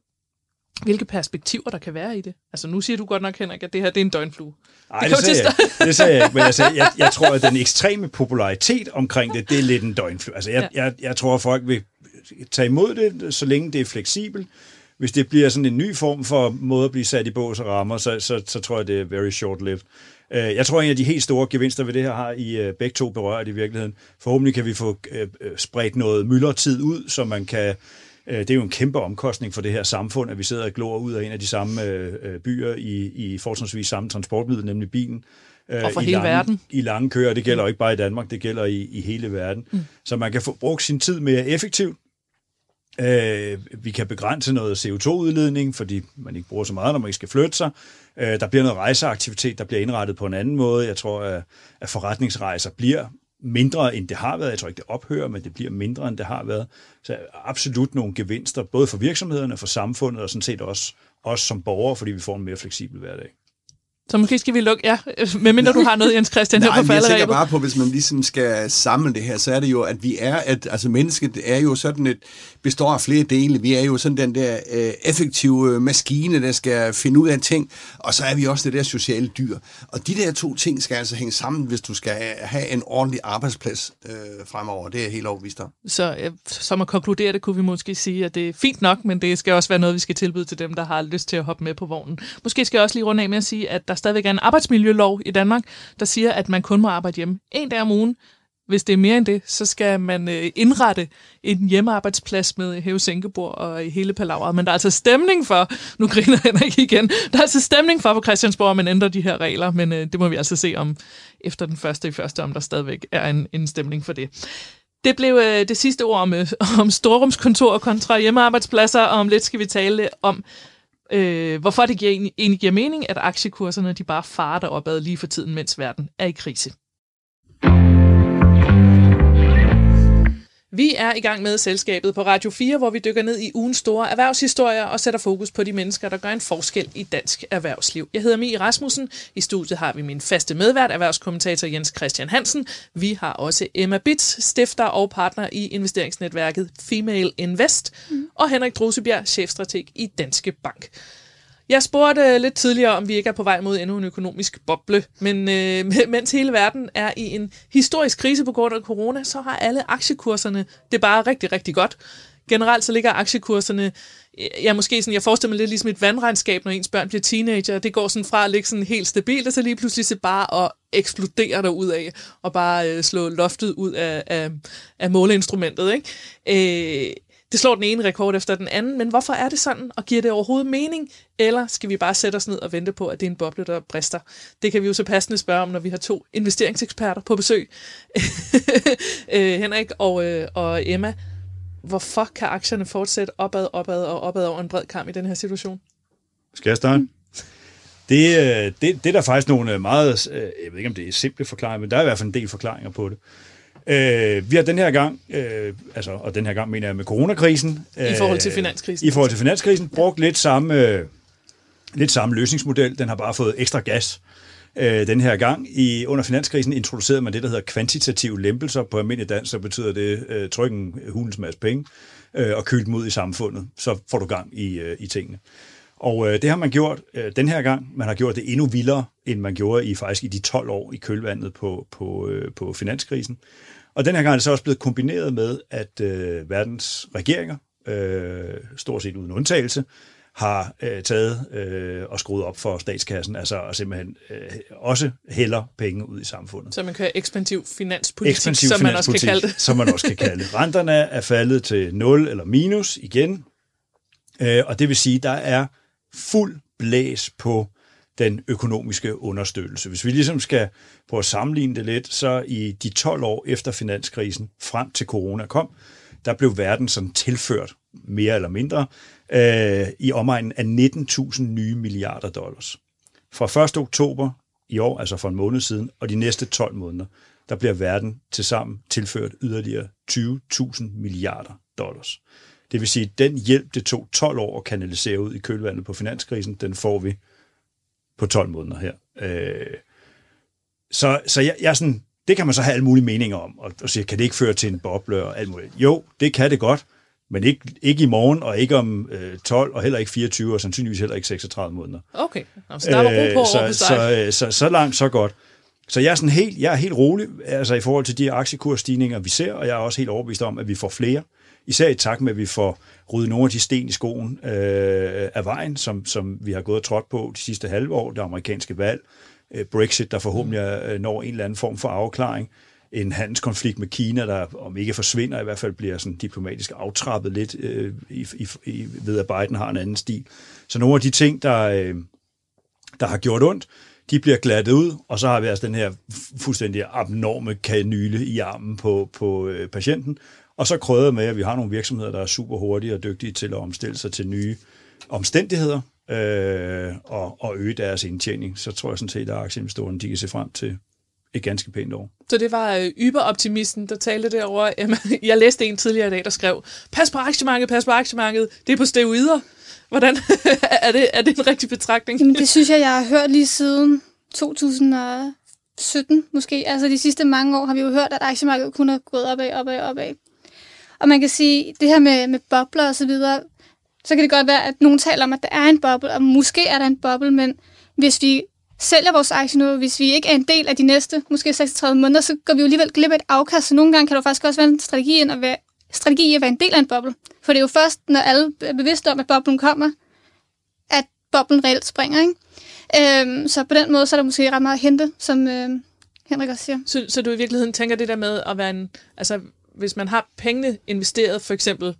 hvilke perspektiver der kan være i det. Altså nu siger du godt nok, Henrik, at det her det er en døgnflue. Nej, det, det, sagde jeg, det sagde jeg ikke, men jeg, sagde, jeg, jeg [LAUGHS] tror, at den ekstreme popularitet omkring det, det er lidt en døgnflue. Altså jeg, ja. jeg, jeg tror, at folk vil tage imod det, så længe det er fleksibelt. Hvis det bliver sådan en ny form for måde at blive sat i bås og rammer, så, så, så tror jeg, det er very short-lived. Øh, jeg tror, en af de helt store gevinster ved det her har I øh, begge to berørt i virkeligheden. Forhåbentlig kan vi få øh, spredt noget myldretid ud, så man kan det er jo en kæmpe omkostning for det her samfund, at vi sidder og glor ud af en af de samme byer i, i fortrinsvis samme transportmiddel, nemlig bilen. Og for hele lange, verden. I lange køer, det gælder jo ikke bare i Danmark, det gælder i, i hele verden. Mm. Så man kan få brugt sin tid mere effektivt, Øh, vi kan begrænse noget CO2-udledning, fordi man ikke bruger så meget, når man ikke skal flytte sig. Øh, der bliver noget rejseaktivitet, der bliver indrettet på en anden måde. Jeg tror, at, at forretningsrejser bliver mindre, end det har været. Jeg tror ikke, det ophører, men det bliver mindre, end det har været. Så absolut nogle gevinster, både for virksomhederne, for samfundet og sådan set også os som borgere, fordi vi får en mere fleksibel hverdag. Så måske skal vi lukke, ja, medmindre du har noget, Jens Christian, her på falderæbet. jeg tænker bare på, hvis man ligesom skal samle det her, så er det jo, at vi er, at, altså mennesket er jo sådan et, består af flere dele. Vi er jo sådan den der øh, effektive maskine, der skal finde ud af ting, og så er vi også det der sociale dyr. Og de der to ting skal altså hænge sammen, hvis du skal have en ordentlig arbejdsplads øh, fremover. Det er jeg helt overbevist om. Så øh, som at konkludere det, kunne vi måske sige, at det er fint nok, men det skal også være noget, vi skal tilbyde til dem, der har lyst til at hoppe med på vognen. Måske skal jeg også lige runde af med at sige, at der stadigvæk er en arbejdsmiljølov i Danmark, der siger, at man kun må arbejde hjemme en dag om ugen, hvis det er mere end det, så skal man øh, indrette en hjemmearbejdsplads med hævesænkebord og hele palaveret. Men der er altså stemning for, nu griner Henrik igen, der er altså stemning for på Christiansborg, at man ændrer de her regler, men øh, det må vi altså se om efter den første i første, om der stadigvæk er en, en stemning for det. Det blev øh, det sidste ord om, øh, om storrumskontor kontra hjemmearbejdspladser, og om lidt skal vi tale om, øh, hvorfor det giver, egentlig giver mening, at aktiekurserne de bare farer opad lige for tiden, mens verden er i krise. Vi er i gang med selskabet på Radio 4, hvor vi dykker ned i ugens store erhvervshistorier og sætter fokus på de mennesker, der gør en forskel i dansk erhvervsliv. Jeg hedder Mie Rasmussen. I studiet har vi min faste medvært, erhvervskommentator Jens Christian Hansen. Vi har også Emma Bits, stifter og partner i investeringsnetværket Female Invest, mm. og Henrik Drusebjerg, chefstrateg i Danske Bank. Jeg spurgte øh, lidt tidligere, om vi ikke er på vej mod endnu en økonomisk boble, men øh, [LAUGHS] mens hele verden er i en historisk krise på grund af corona, så har alle aktiekurserne det bare rigtig, rigtig godt. Generelt så ligger aktiekurserne, øh, ja måske sådan, jeg forestiller mig lidt ligesom et vandregnskab, når ens børn bliver teenager. Det går sådan fra at ligge sådan helt stabilt, og så lige pludselig så bare at eksplodere der ud af, og bare øh, slå loftet ud af, af, af måleinstrumentet. Ikke? Øh, det slår den ene rekord efter den anden, men hvorfor er det sådan, og giver det overhovedet mening? Eller skal vi bare sætte os ned og vente på, at det er en boble, der brister? Det kan vi jo så passende spørge om, når vi har to investeringseksperter på besøg. [LAUGHS] Øh, Henrik og, øh, og Emma, hvorfor kan aktierne fortsætte opad, opad og opad over en bred kamp i den her situation? Skal jeg starte? Mm. Det, øh, det, det er der faktisk nogle øh, meget, jeg ved ikke om det er simple forklaringer, men der er i hvert fald en del forklaringer på det. Øh, vi har den her gang, øh, altså, og den her gang mener jeg med coronakrisen. Øh, I forhold til finanskrisen. I forhold til finanskrisen, brugt lidt samme, øh, lidt samme løsningsmodel. Den har bare fået ekstra gas øh, den her gang. I, under finanskrisen introducerede man det, der hedder kvantitative lempelser. På almindelig dansk, så betyder det øh, trykke en hulens masse penge øh, og køle dem ud i samfundet. Så får du gang i, øh, i tingene. Og øh, det har man gjort øh, den her gang. Man har gjort det endnu vildere, end man gjorde i faktisk i de 12 år i kølvandet på, på, øh, på finanskrisen. Og den her gang er det så også blevet kombineret med, at øh, verdens regeringer, øh, stort set uden undtagelse, har øh, taget øh, og skruet op for statskassen, altså og simpelthen øh, også hælder penge ud i samfundet. Så man kører ekspansiv finanspolitik, ekspansiv som man også kan kalde det. Som man også kan kalde det. [LAUGHS] Renterne er faldet til 0 eller minus igen, øh, og det vil sige, der er fuld blæs på den økonomiske understøttelse. Hvis vi ligesom skal prøve at sammenligne det lidt, så i de 12 år efter finanskrisen, frem til corona kom, der blev verden sådan tilført mere eller mindre øh, i omegnen af 19.000 nye milliarder dollars. Fra 1. oktober i år, altså for en måned siden, og de næste 12 måneder, der bliver verden til sammen tilført yderligere 20.000 milliarder dollars. Det vil sige, at den hjælp, det tog 12 år at kanalisere ud i kølvandet på finanskrisen, den får vi på 12 måneder her. Øh, så så jeg, jeg er sådan, det kan man så have alle mulige meninger om, og, og sige, kan det ikke føre til en boble og alt muligt? Jo, det kan det godt, men ikke, ikke i morgen, og ikke om øh, 12, og heller ikke 24, og sandsynligvis heller ikke 36 måneder. Okay, så der var ro på øh, så, så, så, så, så langt, så godt. Så jeg er, sådan helt, jeg er helt rolig altså i forhold til de aktiekursstigninger, vi ser, og jeg er også helt overbevist om, at vi får flere. Især i takt med, at vi får ryddet nogle af de sten i skoen øh, af vejen, som, som vi har gået og trådt på de sidste halve år, det amerikanske valg, øh, Brexit, der forhåbentlig øh, når en eller anden form for afklaring, en handelskonflikt med Kina, der om ikke forsvinder, i hvert fald bliver sådan diplomatisk aftrappet lidt øh, i, i, i, ved, at Biden har en anden stil. Så nogle af de ting, der, øh, der har gjort ondt, de bliver glattet ud, og så har vi altså den her fuldstændig abnorme kanyle i armen på, på øh, patienten, og så krøder med, at vi har nogle virksomheder, der er super hurtige og dygtige til at omstille sig til nye omstændigheder øh, og, og øge deres indtjening. Så tror jeg sådan set, at aktieinvestorerne de kan se frem til et ganske pænt år. Så det var øh, yberoptimisten, der talte derovre. [LAUGHS] Jeg læste en tidligere i dag, der skrev, pas på aktiemarkedet, pas på aktiemarkedet, det er på steroider. [LAUGHS] Hvordan [LAUGHS] er, det, er det en rigtig betragtning? Jamen, det synes jeg, jeg har hørt lige siden 2017 måske. Altså de sidste mange år har vi jo hørt, at aktiemarkedet kun har gået opad, opad, opad. Og man kan sige, det her med, med bobler og så videre, så kan det godt være, at nogen taler om, at der er en boble, og måske er der en boble, men hvis vi sælger vores aktier nu, hvis vi ikke er en del af de næste, måske 36 måneder, så går vi jo alligevel glip af et afkast. Så nogle gange kan der faktisk også være en strategi, at være, strategi i at være en del af en boble. For det er jo først, når alle er bevidste om, at boblen kommer, at boblen reelt springer. Ikke? Øhm, så på den måde, så er der måske ret meget at hente, som øh, Henrik også siger. Så, så du i virkeligheden tænker det der med at være en... Altså, hvis man har pengene investeret for eksempel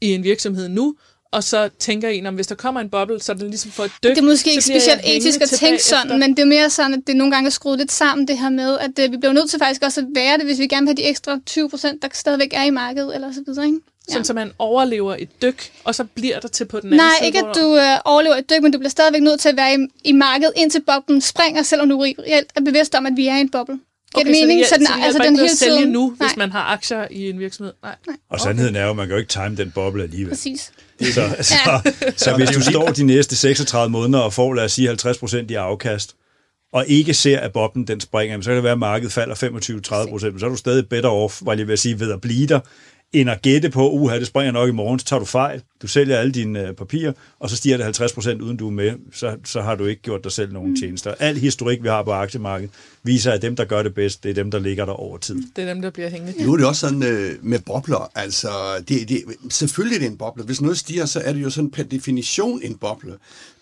i en virksomhed nu, og så tænker en, om hvis der kommer en boble, så er det ligesom for et dyk. Det er måske ikke specielt etisk at tænke sådan, efter. men det er mere sådan, at det nogle gange er skruet lidt sammen, det her med, at øh, vi bliver nødt til faktisk også at være det, hvis vi gerne vil have de ekstra 20 procent, der stadigvæk er i markedet, eller så videre, ikke? Sådan, så man overlever et dyk, og så bliver der til på den anden Nej, side. ikke hvor at du øh, overlever et dyk, men du bliver stadigvæk nødt til at være i, i markedet, indtil boblen springer, selvom du reelt er bevidst om, at vi er i en boble. Giver det mening? Så, det, den, så altså, den ikke hele at sælge tiden. nu, Nej, hvis man har aktier i en virksomhed. Nej. Og sandheden er jo, at man kan jo ikke time den boble alligevel. præcis. Så, så, så hvis du står de næste 36 måneder og får, lad os sige, 50 procent i afkast, og ikke ser, at boblen den springer, så kan det være, at markedet falder 25-30 procent, så er du stadig better off, var jeg vil sige, ved at blive der, end at gætte på, uha, det springer nok i morgen, så tager du fejl, du sælger alle dine øh, papirer, og så stiger det 50 procent, uden du er med, så, så har du ikke gjort dig selv nogen tjenester. Al historik, vi har på aktiemarkedet, viser, at dem, der gør det bedst, det er dem, der ligger der over tid. Det er dem, der bliver hængende. Nu er det også sådan øh, med bobler, altså det, det, selvfølgelig er det en boble. Hvis noget stiger, så er det jo sådan per definition en boble.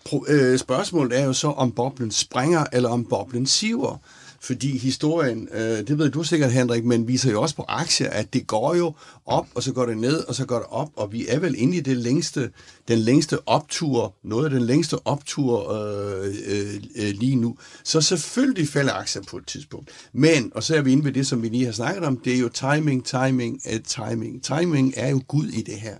Pro, øh, spørgsmålet er jo så, om boblen springer, eller om boblen siver. Fordi historien, øh, det ved du sikkert, Henrik, men viser jo også på aktier, at det går jo op, og så går det ned, og så går det op, og vi er vel inde i det længste, den længste optur, noget af den længste optur øh, øh, øh lige nu. Så selvfølgelig falder aktier på et tidspunkt. Men, og så er vi inde ved det, som vi lige har snakket om, det er jo timing, timing, øh, timing. Timing er jo Gud i det her.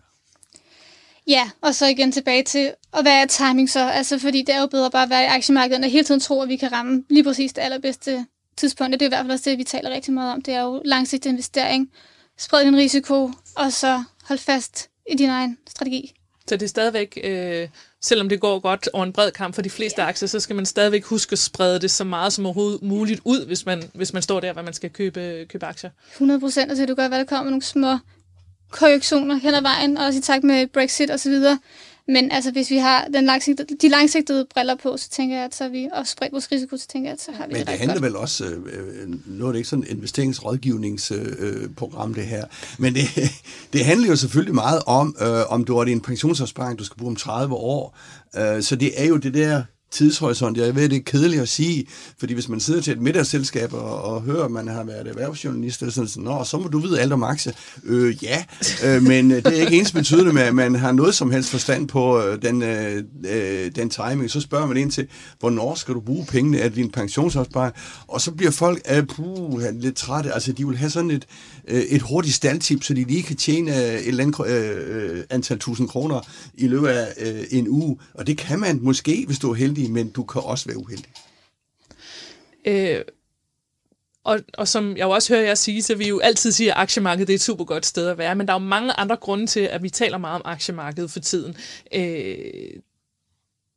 Ja, og så igen tilbage til, og hvad er timing så? Altså, fordi det er jo bedre bare at være i aktiemarkedet, at hele tiden tro, at vi kan ramme lige præcis det allerbedste tidspunkt. Det er i hvert fald også det, vi taler rigtig meget om. Det er jo langsigtet investering. Spred din risiko, og så hold fast i din egen strategi. Så det er stadigvæk, øh, selvom det går godt over en bred kamp for de fleste aktier, så skal man stadigvæk huske at sprede det så meget som overhovedet muligt ud, hvis man, hvis man står der, hvor man skal købe, købe aktier. 100 procent, og så kan du godt være, der kommer nogle små korrektioner hen ad vejen, også i takt med Brexit osv. Men altså, hvis vi har den langsigtede, de langsigtede briller på, så tænker jeg, at så vi også spredt vores risiko, så tænker jeg, at så har vi Men det det handler godt. vel også, øh, nu er det ikke sådan et investeringsrådgivningsprogram, det her, men det, [LAUGHS] det handler jo selvfølgelig meget om, øh, om du har din pensionsopsparing, du skal bruge om 30 år. Øh, så det er jo det der tidshorisont. Jeg ved, det er kedeligt at sige, fordi hvis man sidder til et middagsselskab og, og hører, at man har været erhvervsjournalist, eller sådan, sådan, Nå, så må du vide alt om aktier. Øh, ja, øh, men øh, det er ikke ens betydende med, at man har noget som helst forstand på øh, den, øh, øh den timing. Så spørger man ind til, hvornår skal du bruge pengene af din pensionsopsparing? Og så bliver folk øh, puh, lidt trætte. Altså, de vil have sådan et, øh, et hurtigt standtip, så de lige kan tjene øh, et eller andet øh, antal tusind kroner i løbet af øh, en uge. Og det kan man måske, hvis du er heldig, men du kan også være uheldig. Øh, og, og som jeg jo også hører jer sige, så vi jo altid siger, at aktiemarkedet er et super godt sted at være, men der er jo mange andre grunde til, at vi taler meget om aktiemarkedet for tiden. Øh,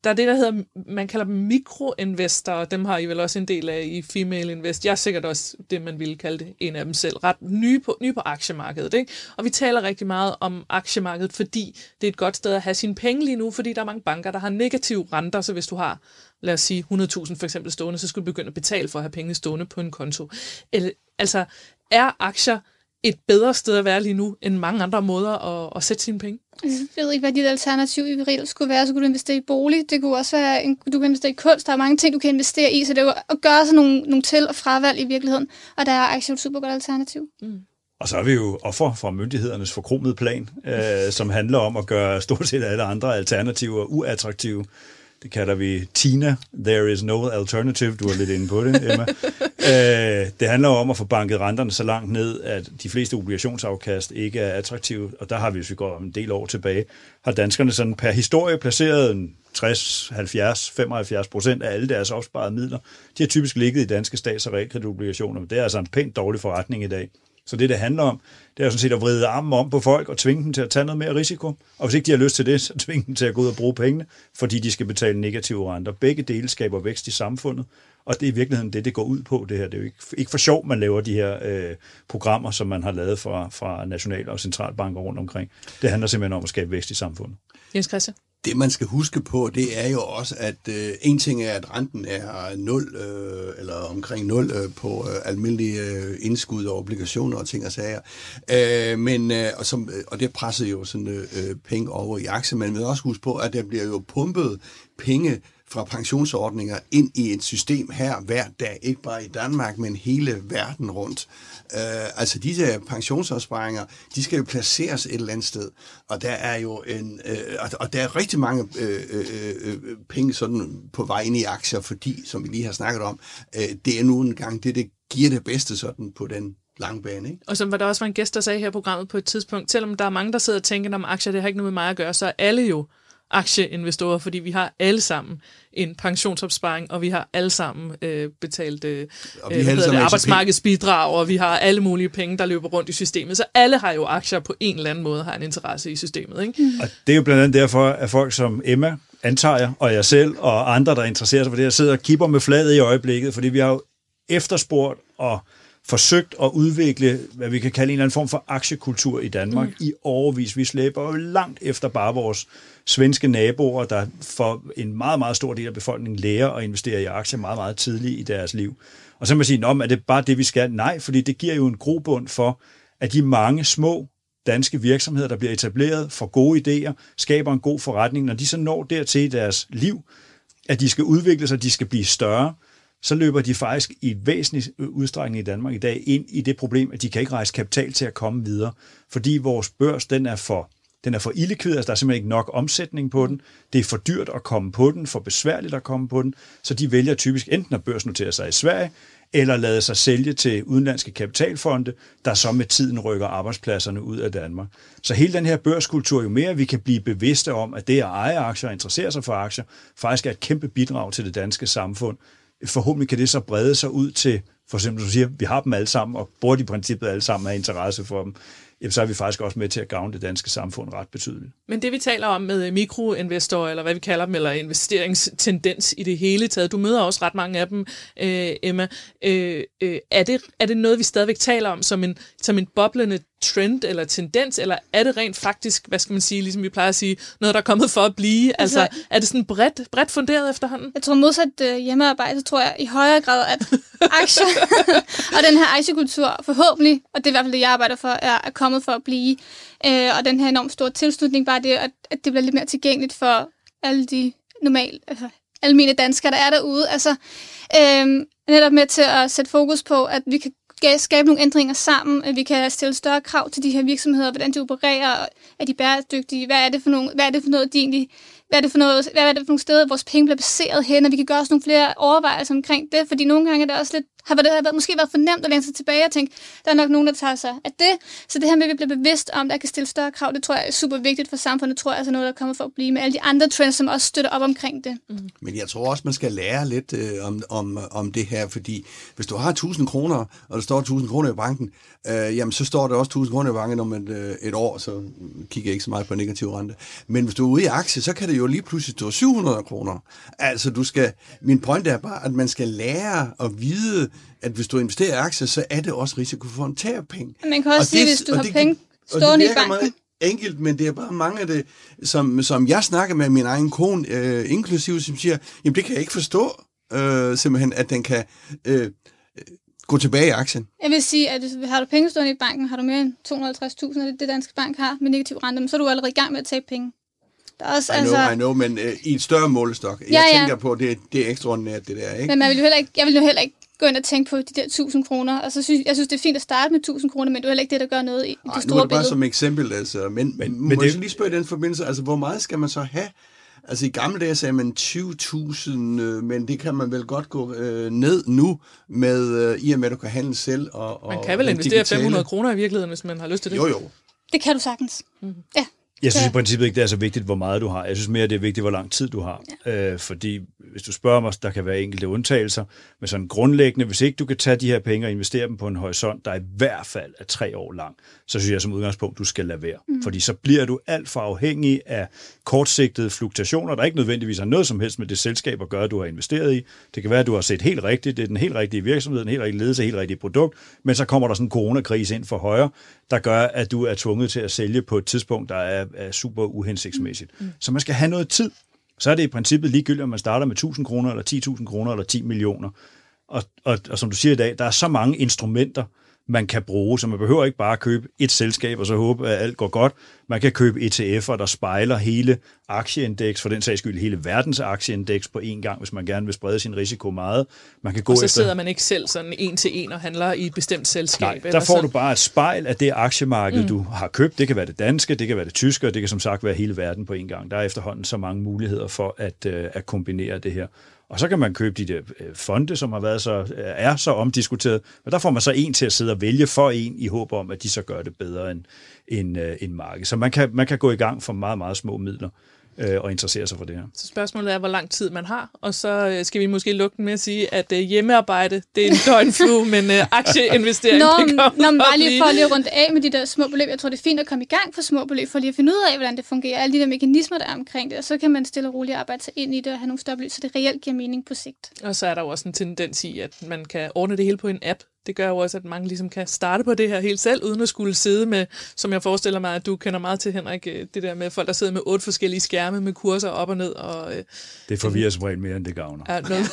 der er det, der hedder, man kalder dem mikroinvestorer, dem har I vel også en del af i Female Invest. Jeg er sikkert også det, man ville kalde det, en af dem selv. Ret nye på, nye på aktiemarkedet. Ikke? Og vi taler rigtig meget om aktiemarkedet, fordi det er et godt sted at have sine penge lige nu, fordi der er mange banker, der har negative renter, så hvis du har lad os sige 100.000 for eksempel stående, så skulle du begynde at betale for at have penge stående på en konto. Eller, altså, er aktier et bedre sted at være lige nu, end mange andre måder at, at sætte sine penge? Altså, Jeg ved ikke, hvad dit alternativ i reelt skulle være. Så kunne du investere i bolig. Det kunne også være, en, du kan investere i kunst. Der er mange ting, du kan investere i. Så det er jo at gøre sådan nogle, nogle til- og fravalg i virkeligheden. Og der er aktier et super godt alternativ. Og så er vi jo offer fra myndighedernes forkromede plan, øh, som handler om at gøre stort set alle andre alternativer uattraktive. Det kalder vi TINA, There is no alternative. Du er lidt inde på det, Emma. [LAUGHS] øh, det handler om at få banket renterne så langt ned, at de fleste obligationsafkast ikke er attraktive. Og der har vi, hvis vi går en del år tilbage, har danskerne sådan per historie placeret en 60, 70, 75 procent af alle deres opsparede midler. De har typisk ligget i danske stats- og realkreditobligationer, men det er altså en pænt dårlig forretning i dag. Så det, det handler om, det er jo sådan set at vride armen om på folk og tvinge dem til at tage noget mere risiko. Og hvis ikke de har lyst til det, [LAUGHS] så tvinge dem til at gå ud og bruge pengene, fordi de skal betale negative renter. Begge dele skaber vækst i samfundet, og det er i virkeligheden det, det går ud på. Det her. Det er jo ikke, ikke for sjov, man laver de her øh, programmer, som man har lavet fra, fra national- og centralbanker rundt omkring. Det handler simpelthen om at skabe vækst i samfundet. Jens Christian? Det, man skal huske på, det er jo også, at øh, en ting er, at renten er 0, øh, eller omkring 0 øh, på øh, almindelige øh, indskud og obligationer og ting og sager. Øh, men, øh, og, som, øh, og det presser jo sådan øh, øh penge over i aktier, men man vil også huske på, at der bliver jo pumpet penge fra pensionsordninger ind i et system her hver dag, ikke bare i Danmark, men hele verden rundt. Uh, altså disse pensionsopsparinger, de skal jo placeres et eller andet sted, og der er jo en, uh, og der er rigtig mange uh, uh, uh, penge sådan på vej ind i aktier, fordi, som vi lige har snakket om, uh, det er nu en gang det, det giver det bedste sådan på den lang bane. Ikke? Og som var der også var en gæst, der sagde her i programmet på et tidspunkt, selvom der er mange, der sidder og tænker, om aktier, det har ikke noget med mig at gøre, så er alle jo aktieinvestorer, fordi vi har alle sammen en pensionsopsparing, og vi har alle sammen øh, betalt øh, og vi øh, det, arbejdsmarkedsbidrag, og vi har alle mulige penge, der løber rundt i systemet. Så alle har jo aktier på en eller anden måde, har en interesse i systemet. Ikke? Mm. Og det er jo blandt andet derfor, at folk som Emma, antager jeg, og jeg selv, og andre, der interesserer sig for det her, sidder og kipper med fladet i øjeblikket, fordi vi har jo efterspurgt og forsøgt at udvikle, hvad vi kan kalde en eller anden form for aktiekultur i Danmark mm. i overvis. Vi slæber jo langt efter bare vores svenske naboer, der for en meget, meget stor del af befolkningen lærer at investere i aktier meget, meget tidligt i deres liv. Og så kan man sige, er det bare det, vi skal? Nej, fordi det giver jo en grobund for, at de mange små danske virksomheder, der bliver etableret, for gode idéer, skaber en god forretning. Når de så når dertil i deres liv, at de skal udvikle sig, de skal blive større, så løber de faktisk i væsentlig øh, udstrækning i Danmark i dag ind i det problem, at de kan ikke rejse kapital til at komme videre, fordi vores børs den er for den er for illikvid, altså der er simpelthen ikke nok omsætning på den. Det er for dyrt at komme på den, for besværligt at komme på den, så de vælger typisk enten at børsnotere sig i Sverige, eller lade sig sælge til udenlandske kapitalfonde, der så med tiden rykker arbejdspladserne ud af Danmark. Så hele den her børskultur, jo mere vi kan blive bevidste om, at det at eje aktier og interessere sig for aktier, faktisk er et kæmpe bidrag til det danske samfund, forhåbentlig kan det så brede sig ud til, for eksempel du siger, vi har dem alle sammen, og burde i princippet alle sammen have interesse for dem, jamen, så er vi faktisk også med til at gavne det danske samfund ret betydeligt. Men det vi taler om med øh, mikroinvestorer, eller hvad vi kalder dem, eller investeringstendens i det hele taget, du møder også ret mange af dem, øh, Emma. Øh, øh, er, det, er det noget, vi stadigvæk taler om som en, som en boblende trend eller tendens, eller er det rent faktisk, hvad skal man sige, ligesom vi plejer at sige, noget, der er kommet for at blive? Altså, altså er det sådan bredt, bredt funderet efterhånden? Jeg tror modsat øh, hjemmearbejde, så tror jeg i højere grad, at [LAUGHS] aktier [LAUGHS] og den her aktiekultur forhåbentlig, og det er i hvert fald det, jeg arbejder for, er, er kommet for at blive. Øh, og den her enormt store tilslutning, bare det, at, at det bliver lidt mere tilgængeligt for alle de normalt, altså almindelige danskere, der er derude. Altså, øh, netop med til at sætte fokus på, at vi kan skabe nogle ændringer sammen, at vi kan stille større krav til de her virksomheder, hvordan de opererer, er de bæredygtige, hvad er det for, nogle, hvad er det for noget, de egentlig hvad er det for, noget, hvad er det for nogle steder, vores penge bliver baseret hen, og vi kan gøre os nogle flere overvejelser omkring det, fordi nogle gange er det også lidt, har det har måske været for nemt at læne sig tilbage og tænke, der er nok nogen, der tager sig af det. Så det her med, at vi bliver bevidst om, der kan stille større krav, det tror jeg er super vigtigt for samfundet, tror jeg altså er noget, der kommer for at blive med alle de andre trends, som også støtter op omkring det. Mm. Men jeg tror også, man skal lære lidt øh, om, om, om det her, fordi hvis du har 1000 kroner, og der står 1000 kroner i banken, øh, jamen så står der også 1000 kroner i banken om et, øh, et år, så kigger jeg ikke så meget på negativ rente. Men hvis du er ude i aktie, så kan det jo lige pludselig stå 700 kroner. Altså du skal, min point er bare, at man skal lære at vide, at hvis du investerer i aktier, så er det også risiko for en penge. Man kan også og sige, det, hvis du har det, penge stående i banken, enkelt, men det er bare mange af det, som, som jeg snakker med min egen kone, øh, inklusive, som siger, jamen det kan jeg ikke forstå, øh, simpelthen, at den kan øh, gå tilbage i aktien. Jeg vil sige, at hvis har du penge stående i banken, har du mere end 250.000, og det det danske bank har med negativ rente, så er du allerede i gang med at tabe penge. Der er også, I altså... know, I know, men øh, i et større målestok. Jeg ja, ja. tænker på, det, det er ekstraordinært, det der, ikke? Men man vil jo heller ikke, jeg vil jo heller ikke gå ind og tænke på de der 1000 kroner. Altså, synes, jeg synes, det er fint at starte med 1000 kroner, men det er heller ikke det, der gør noget i Ej, det store billede. nu er det bare billede. som eksempel, altså. Men, men, må det... jeg lige spørge i den forbindelse, altså, hvor meget skal man så have Altså i gamle dage sagde man 20.000, øh, men det kan man vel godt gå øh, ned nu, med øh, i og med, at du kan handle selv. Og, man kan vel investere digitale. 500 kroner i virkeligheden, hvis man har lyst til det? Jo, jo. Det kan du sagtens. Mm-hmm. Ja. Jeg synes i princippet ikke, det er så vigtigt, hvor meget du har. Jeg synes mere, det er vigtigt, hvor lang tid du har. Ja. Øh, fordi hvis du spørger mig, der kan være enkelte undtagelser, men sådan grundlæggende, hvis ikke du kan tage de her penge og investere dem på en horisont, der er i hvert fald er tre år lang, så synes jeg som udgangspunkt, du skal lade være. Mm. Fordi så bliver du alt for afhængig af kortsigtede fluktuationer, der ikke nødvendigvis har noget som helst med det selskab at gøre, du har investeret i. Det kan være, at du har set helt rigtigt, det er den helt rigtige virksomhed, den helt rigtige ledelse, helt rigtige produkt, men så kommer der sådan en coronakrise ind for højre, der gør, at du er tvunget til at sælge på et tidspunkt, der er, er super uhensigtsmæssigt. Mm. Så man skal have noget tid. Så er det i princippet ligegyldigt, om man starter med 1000 kroner, eller 10.000 kroner, eller 10 millioner. Og, og, og som du siger i dag, der er så mange instrumenter, man kan bruge, så man behøver ikke bare købe et selskab og så håbe, at alt går godt. Man kan købe ETF'er, der spejler hele aktieindeks, for den sags skyld hele verdens aktieindeks på én gang, hvis man gerne vil sprede sin risiko meget. Man kan gå og så efter... sidder man ikke selv sådan en til en og handler i et bestemt selskab. Nej, eller der får så. du bare et spejl af det aktiemarked, mm. du har købt. Det kan være det danske, det kan være det tyske, og det kan som sagt være hele verden på en gang. Der er efterhånden så mange muligheder for at, øh, at kombinere det her. Og så kan man købe de der øh, fonde, som har været så, øh, er så omdiskuteret. Men der får man så en til at sidde og vælge for en i håb om, at de så gør det bedre end, end, øh, end markedet. Så man kan, man kan gå i gang for meget, meget små midler øh, og interessere sig for det her. Så spørgsmålet er, hvor lang tid man har, og så øh, skal vi måske lukke den med at sige, at øh, hjemmearbejde, det er en [LAUGHS] døgnflue, men øh, aktieinvestering, Nå, det kommer når man bare lige for at lige rundt af med de der små beløb. Jeg tror, det er fint at komme i gang for små beløb, for lige at finde ud af, hvordan det fungerer. Alle de der mekanismer, der er omkring det. Og så kan man stille og roligt arbejde sig ind i det og have nogle større beløb, så det reelt giver mening på sigt. Og så er der jo også en tendens i, at man kan ordne det hele på en app. Det gør jo også, at mange ligesom kan starte på det her helt selv, uden at skulle sidde med, som jeg forestiller mig, at du kender meget til, Henrik, øh, det der med folk, der sidder med otte forskellige skærme med kurser op og ned. Og, øh, Det forvirrer som regel mere, end det gavner. er noget.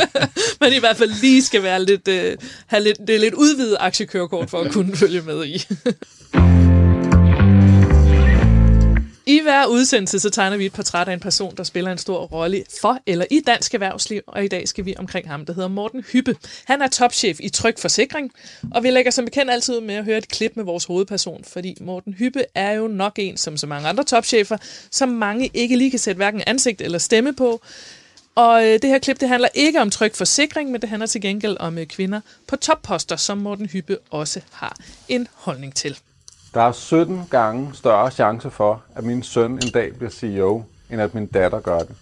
[LAUGHS] Men i hvert fald lige skal være lidt, øh, have lidt, det er lidt udvidet aktiekørekort for at kunne følge med i. [LAUGHS] I hver udsendelse, så tegner vi et portræt af en person, der spiller en stor rolle for eller i dansk erhvervsliv, og i dag skal vi omkring ham, der hedder Morten Hyppe. Han er topchef i Tryg Forsikring, og vi lægger som bekendt altid med at høre et klip med vores hovedperson, fordi Morten Hyppe er jo nok en, som så mange andre topchefer, som mange ikke lige kan sætte hverken ansigt eller stemme på. Og øh, det her klip, det handler ikke om tryg forsikring, men det handler til gengæld om øh, kvinder på topposter, som Morten Hyppe også har en holdning til. Der er 17 gange større chance for, at min søn en dag bliver CEO, end at min datter gør det.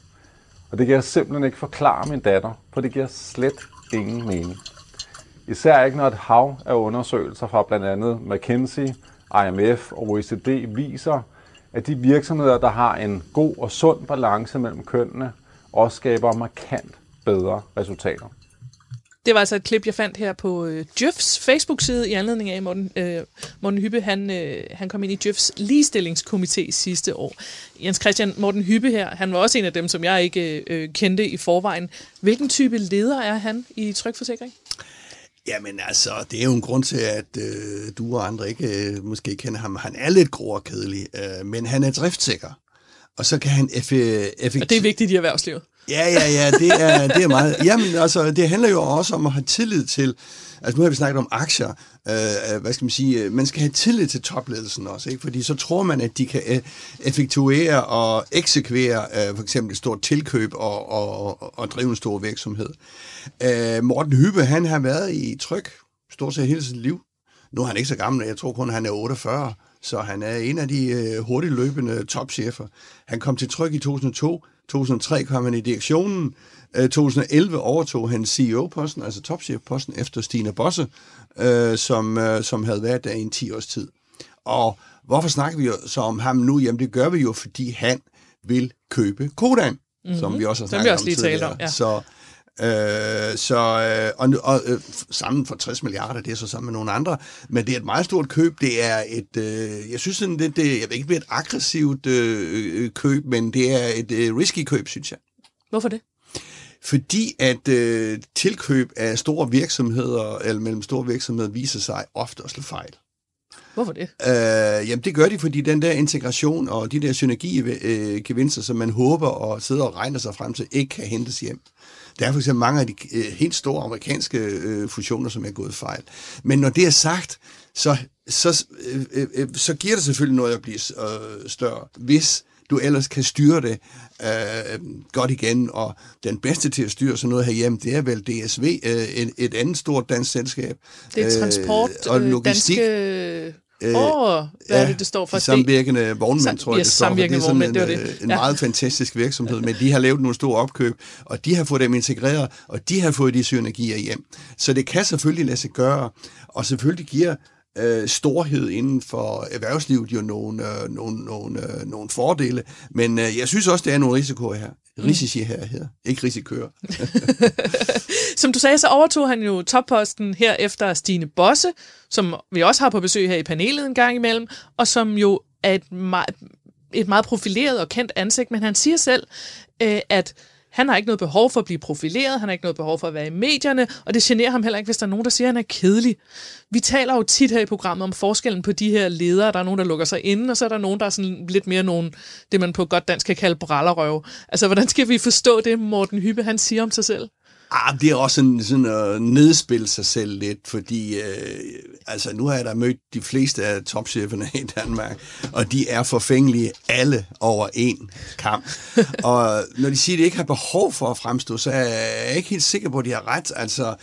Og det kan jeg simpelthen ikke forklare min datter, for det giver slet ingen mening. Især ikke når et hav af undersøgelser fra blandt andet McKinsey, IMF og OECD viser, at de virksomheder, der har en god og sund balance mellem kønnene, også skaber markant bedre resultater. Det var altså et klip, jeg fandt her på øh, Jøfs Facebook-side i anledning af, at Morten, øh, Morten Hyppe han, øh, han kom ind i Jøfs ligestillingskomité sidste år. Jens Christian Morten Hyppe her, han var også en af dem, som jeg ikke øh, kendte i forvejen. Hvilken type leder er han i Trygforsikring? Jamen altså, det er jo en grund til, at øh, du og andre ikke øh, måske kender ham. Han er lidt grå og kedelig, øh, men han er driftsikker. Og så kan han effektivt... Og det er vigtigt i erhvervslivet. Ja, ja, ja, det er, det er meget. Jamen, altså, det handler jo også om at have tillid til, altså nu har vi snakket om aktier, øh, øh hvad skal man sige, øh, man skal have tillid til topledelsen også, ikke? fordi så tror man, at de kan øh, effektuere og eksekvere øh, for eksempel et stort tilkøb og, og, og, og drive en stor virksomhed. Øh, Morten Hyppe, han har været i tryk stort set hele sit liv. Nu er han ikke så gammel, jeg tror kun, han er 48, så han er en af de øh, hurtigløbende topchefer. Han kom til tryk i 2002, 2003 kom han i direktionen, øh, 2011 overtog han CEO-posten, altså topchef-posten, efter Stine Bosse, øh, som, øh, som havde været der i en 10 års tid. Og hvorfor snakker vi så om ham nu? Jamen det gør vi jo, fordi han vil købe Kodan, mm-hmm. som vi også har Som vi snakket også om lige talte tidligere. om, ja. Så, øh, så øh, og, og øh, sammen for 60 milliarder, det er så sammen med nogle andre, men det er et meget stort køb. Det er et, øh, jeg synes sådan, det, det, jeg ved ikke, er et aggressivt øh, øh, køb, men det er et øh, risky køb, synes jeg. Hvorfor det? Fordi at øh, tilkøb af store virksomheder, eller mellem store virksomheder, viser sig ofte at slå fejl. Hvorfor det? Øh, jamen det gør de, fordi den der integration og de der synergigevinster, som man håber og sidder og regner sig frem til, ikke kan hentes hjem. Der er for eksempel mange af de øh, helt store amerikanske øh, fusioner, som er gået fejl. Men når det er sagt, så, så, øh, øh, så giver det selvfølgelig noget at blive øh, større, hvis du ellers kan styre det øh, godt igen, og den bedste til at styre sådan noget herhjemme, det er vel DSV, øh, et, et andet stort dansk selskab. Det er transport, og øh, logistik. danske... Åh, oh, hvad er det, det står for? De samvirkende vognmænd, tror jeg, yes, det står for. det er sådan vognmænd, en, det var det. øh, en Ja. meget fantastisk virksomhed, men de har lavet nogle store opkøb, og de har fået dem integreret, og de har fået de synergier hjem. Så det kan selvfølgelig lade sig gøre, og selvfølgelig giver øh, storhed inden for erhvervslivet jo nogle, øh, nogle, nogle, øh, nogle fordele, men øh, jeg synes også, der er nogle risikoer her. Risici her, her. ikke risikører. [LAUGHS] Som du sagde, så overtog han jo topposten her efter Stine Bosse, som vi også har på besøg her i panelet en gang imellem, og som jo er et meget, et meget profileret og kendt ansigt, men han siger selv, øh, at han har ikke noget behov for at blive profileret, han har ikke noget behov for at være i medierne, og det generer ham heller ikke, hvis der er nogen, der siger, at han er kedelig. Vi taler jo tit her i programmet om forskellen på de her ledere. Der er nogen, der lukker sig inde, og så er der nogen, der er sådan lidt mere nogen, det man på godt dansk kan kalde brallerøv. Altså, hvordan skal vi forstå det, Morten Hyppe, han siger om sig selv? Ah, det er også sådan, sådan at nedspille sig selv lidt, fordi øh, altså, nu har jeg da mødt de fleste af topcheferne i Danmark, og de er forfængelige alle over en kamp. [LAUGHS] og når de siger, at de ikke har behov for at fremstå, så er jeg ikke helt sikker på, at de har ret. Altså,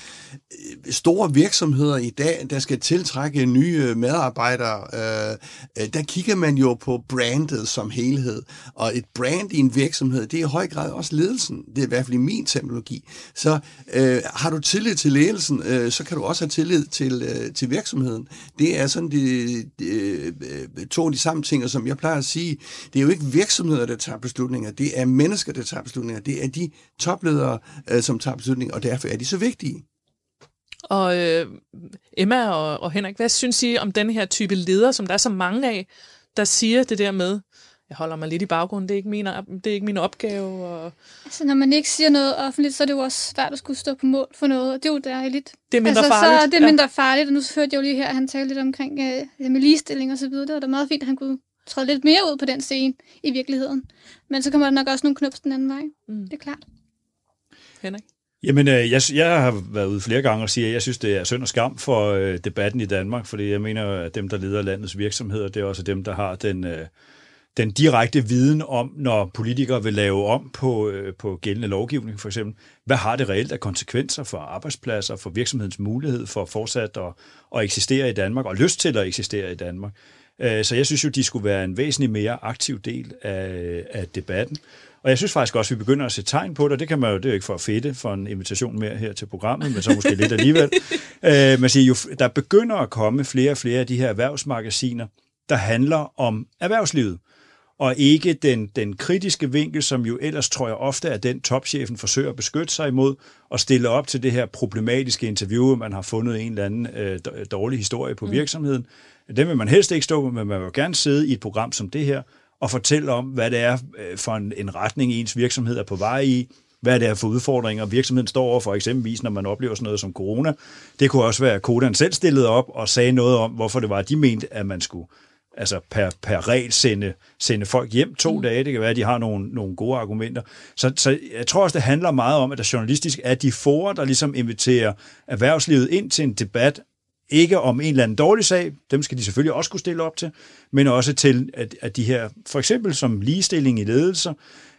store virksomheder i dag, der skal tiltrække nye medarbejdere, øh, der kigger man jo på brandet som helhed. Og et brand i en virksomhed, det er i høj grad også ledelsen. Det er i hvert fald i min terminologi. Så øh, har du tillid til ledelsen, øh, så kan du også have tillid til, øh, til virksomheden. Det er sådan de, de, øh, to af de samme ting, som jeg plejer at sige. Det er jo ikke virksomheder, der tager beslutninger. Det er mennesker, der tager beslutninger. Det er de topledere, øh, som tager beslutninger, og derfor er de så vigtige. Og øh, Emma og, og Henrik, hvad synes I om den her type leder, som der er så mange af, der siger det der med, jeg holder mig lidt i baggrunden, det er ikke min, det er ikke min opgave. Og... Altså, når man ikke siger noget offentligt, så er det jo også svært at skulle stå på mål for noget, og det er jo dejligt. Det er mindre altså, farligt. Så det er mindre ja. farligt, og nu hørte jeg jo lige her, at han talte lidt omkring øh, med ligestilling og så videre. Det var da meget fint, at han kunne træde lidt mere ud på den scene i virkeligheden. Men så kommer der nok også nogle knups den anden vej. Mm. Det er klart. Henrik? Jamen, øh, jeg, jeg har været ude flere gange og siger, at jeg synes, det er synd og skam for øh, debatten i Danmark, fordi jeg mener, at dem, der leder landets virksomheder, det er også dem, der har den, øh, den direkte viden om, når politikere vil lave om på, øh, på gældende lovgivning, for eksempel. Hvad har det reelt af konsekvenser for arbejdspladser, for virksomhedens mulighed for fortsat at, at eksistere i Danmark, og lyst til at eksistere i Danmark? Øh, så jeg synes jo, de skulle være en væsentlig mere aktiv del af, af debatten. Og jeg synes faktisk også, at vi begynder at se tegn på det, det kan man jo, det er jo ikke for at fedte for en invitation mere her til programmet, men så måske lidt alligevel. [LAUGHS] Øh, man siger, jo, der begynder at komme flere og flere af de her erhvervsmagasiner, der handler om erhvervslivet, og ikke den, den kritiske vinkel, som jo ellers tror jeg ofte er den topchefen forsøger at beskytte sig imod, og stille op til det her problematiske interview, man har fundet en eller anden øh, dårlig historie på mm. virksomheden. Den vil man helst ikke stå på, men man vil gerne sidde i et program som det her, og fortælle om, hvad det er øh, for en, en retning, ens virksomhed er på vej i, hvad det er for udfordringer, virksomheden står over for, eksempelvis når man oplever sådan noget som corona. Det kunne også være, at Kodan selv stillede op og sagde noget om, hvorfor det var, de mente, at man skulle altså per, per regel sende, sende folk hjem to mm. dage. Det kan være, at de har nogle, nogle gode argumenter. Så, så jeg tror også, det handler meget om, at der journalistisk er de forer, der ligesom inviterer erhvervslivet ind til en debat ikke om en eller anden dårlig sag, dem skal de selvfølgelig også kunne stille op til, men også til, at, at de her, for eksempel som ligestilling i ledelser,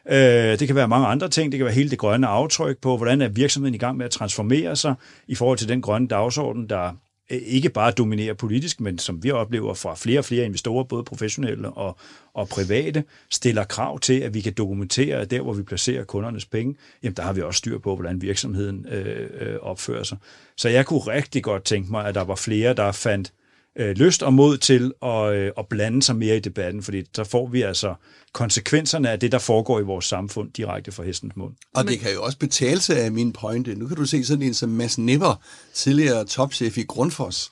øh, det kan være mange andre ting, det kan være hele det grønne aftryk på, hvordan er virksomheden i gang med at transformere sig i forhold til den grønne dagsorden, der Øh, ikke bare dominerer politisk, men som vi oplever fra flere og flere investorer, både professionelle og, og private, stiller krav til, at vi kan dokumentere, at der, hvor vi placerer kundernes penge, jamen der har vi også styr på, hvordan virksomheden øh, øh, opfører sig. Så jeg kunne rigtig godt tænke mig, at der var flere, der fandt øh, lyst og mod til at, øh, at blande sig mere i debatten, fordi så får vi altså konsekvenserne af det, der foregår i vores samfund direkte fra hestens mund. Og det kan jo også betale sig af min pointe. Nu kan du se sådan en som Mads Nipper, tidligere topchef i Grundfos,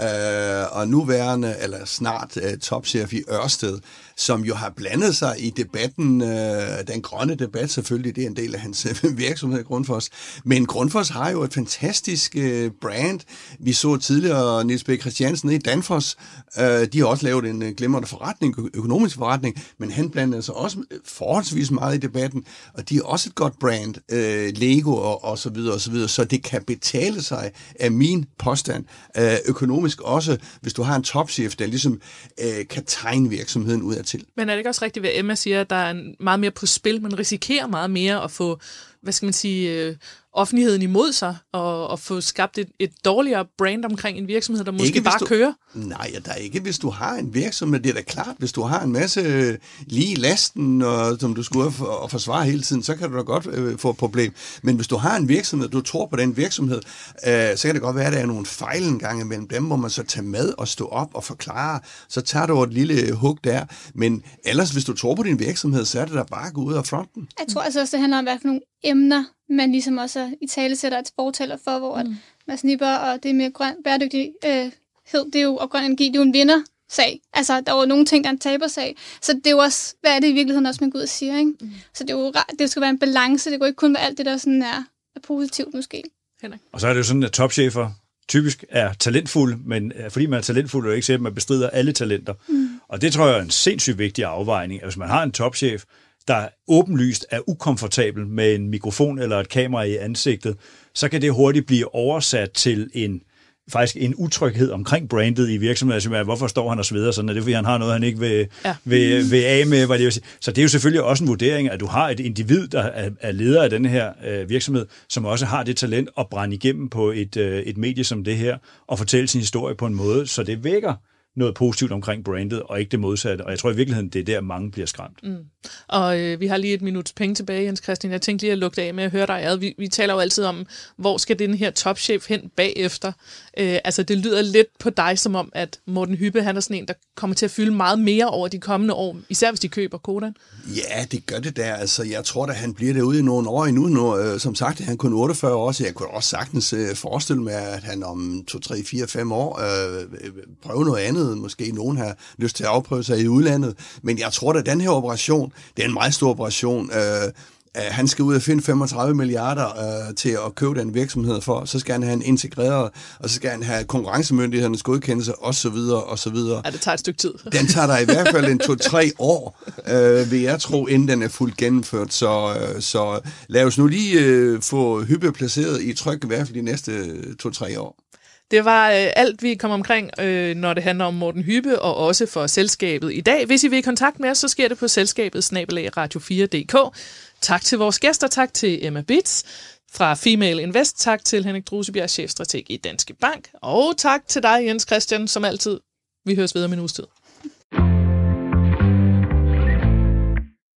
øh, og nuværende, eller snart øh, topchef i Ørsted, som jo har blandet sig i debatten, øh, den grønne debat selvfølgelig, det er en del af hans øh, [LAUGHS] virksomhed, Grundfos. Men Grundfos har jo et fantastisk øh, brand. Vi så tidligere Niels B. Christiansen i Danfoss. Øh, de har også lavet en øh, glimrende forretning, økonomisk forretning, men han blandede sig også øh, forholdsvis meget i debatten, og de er også et godt brand, øh, Lego og, og så videre og så videre, så det kan betale sig af min påstand, øh, økonomisk også, hvis du har en topchef, der ligesom øh, kan tegne virksomheden ud af til. Men er det ikke også rigtigt, hvad Emma siger, at der er meget mere på spil? Man risikerer meget mere at få, hvad skal man sige, øh, offentligheden imod sig, og, og få skabt et, et dårligere brand omkring en virksomhed, der måske ikke, bare du, kører? Nej, der er ikke, hvis du har en virksomhed. Det er da klart, hvis du har en masse lige lasten, og, som du skulle for, forsvare hele tiden, så kan du da godt øh, få et problem. Men hvis du har en virksomhed, du tror på den virksomhed, øh, så kan det godt være, at der er nogle fejl en gang imellem. Dem må man så tage med og stå op og forklare. Så tager du et lille hug der. Men ellers, hvis du tror på din virksomhed, så er det da bare at gå ud af fronten. Jeg tror altså også, det handler om, hvad for nogle emner, man ligesom også i tale sætter et fortaler for, hvor mm. man snipper, og det med grøn bæredygtighed, det er jo, og grøn energi, det er jo en vinder sag. Altså, der er jo nogle ting, der er en tabersag. Så det er jo også, hvad er det i virkeligheden også, man går ud og siger, ikke? Mm. Så det, er jo, det skal være en balance. Det går ikke kun være alt det, der sådan er, er positivt måske. Henrik. Og så er det jo sådan, at topchefer typisk er talentfuld, men øh, fordi man er talentfuld, er det ikke sikkert, at man bestrider alle talenter. Mm. Og det tror jeg er en sindssygt vigtig afvejning, at hvis man har en topchef, der åbenlyst er ukomfortabel med en mikrofon eller et kamera i ansigtet, så kan det hurtigt blive oversat til en faktisk en utryghed omkring brandet i virksomheden. Altså, hvorfor står han og sveder sådan? Er det, fordi han har noget, han ikke vil, ja. vil, vil af med? Hvad det vil sige? Så det er jo selvfølgelig også en vurdering, at du har et individ, der er, er leder af den her øh, virksomhed, som også har det talent at brænde igennem på et, øh, et medie som det her, og fortælle sin historie på en måde, så det vækker noget positivt omkring brandet, og ikke det modsatte. Og jeg tror i virkeligheden, det er der, mange bliver skræmt. Mm. Og øh, vi har lige et minuts penge tilbage, Jens Christian. Jeg tænkte lige at lukke af med at høre dig ad. Vi, vi taler jo altid om, hvor skal den her topchef hen bagefter? Øh, altså, det lyder lidt på dig som om, at Morten Hyppe, han er sådan en, der kommer til at fylde meget mere over de kommende år, især hvis de køber Kodan. Ja, det gør det der. Altså, jeg tror at han bliver derude i nogle år endnu. Nu, øh, som sagt, han kun 48 år, så jeg kunne også sagtens øh, forestille mig, at han om 2, 3, 4, 5 år øh, prøver noget andet. Måske nogen har lyst til at afprøve sig i udlandet. Men jeg tror, at den her operation, det er en meget stor operation. Øh, han skal ud og finde 35 milliarder øh, til at købe den virksomhed for, så skal han have en integreret, og så skal han have konkurrencemyndighedernes godkendelse, osv. osv. Ja, det tager et stykke tid. [LAUGHS] Den tager der i hvert fald en to-tre år, øh, vil jeg tro, inden den er fuldt gennemført. Så, øh, så lad os nu lige øh, få hyppe placeret i tryk, i hvert fald de næste to-tre år. Det var øh, alt, vi kom omkring, øh, når det handler om Morten Hyppe, og også for selskabet i dag. Hvis I vil i kontakt med os, så sker det på selskabet snabelag radio4.dk. Tak til vores gæster, tak til Emma Bits fra Female Invest, tak til Henrik Drusebjerg, chefstrateg i Danske Bank, og tak til dig, Jens Christian, som altid. Vi høres videre om en uges tid.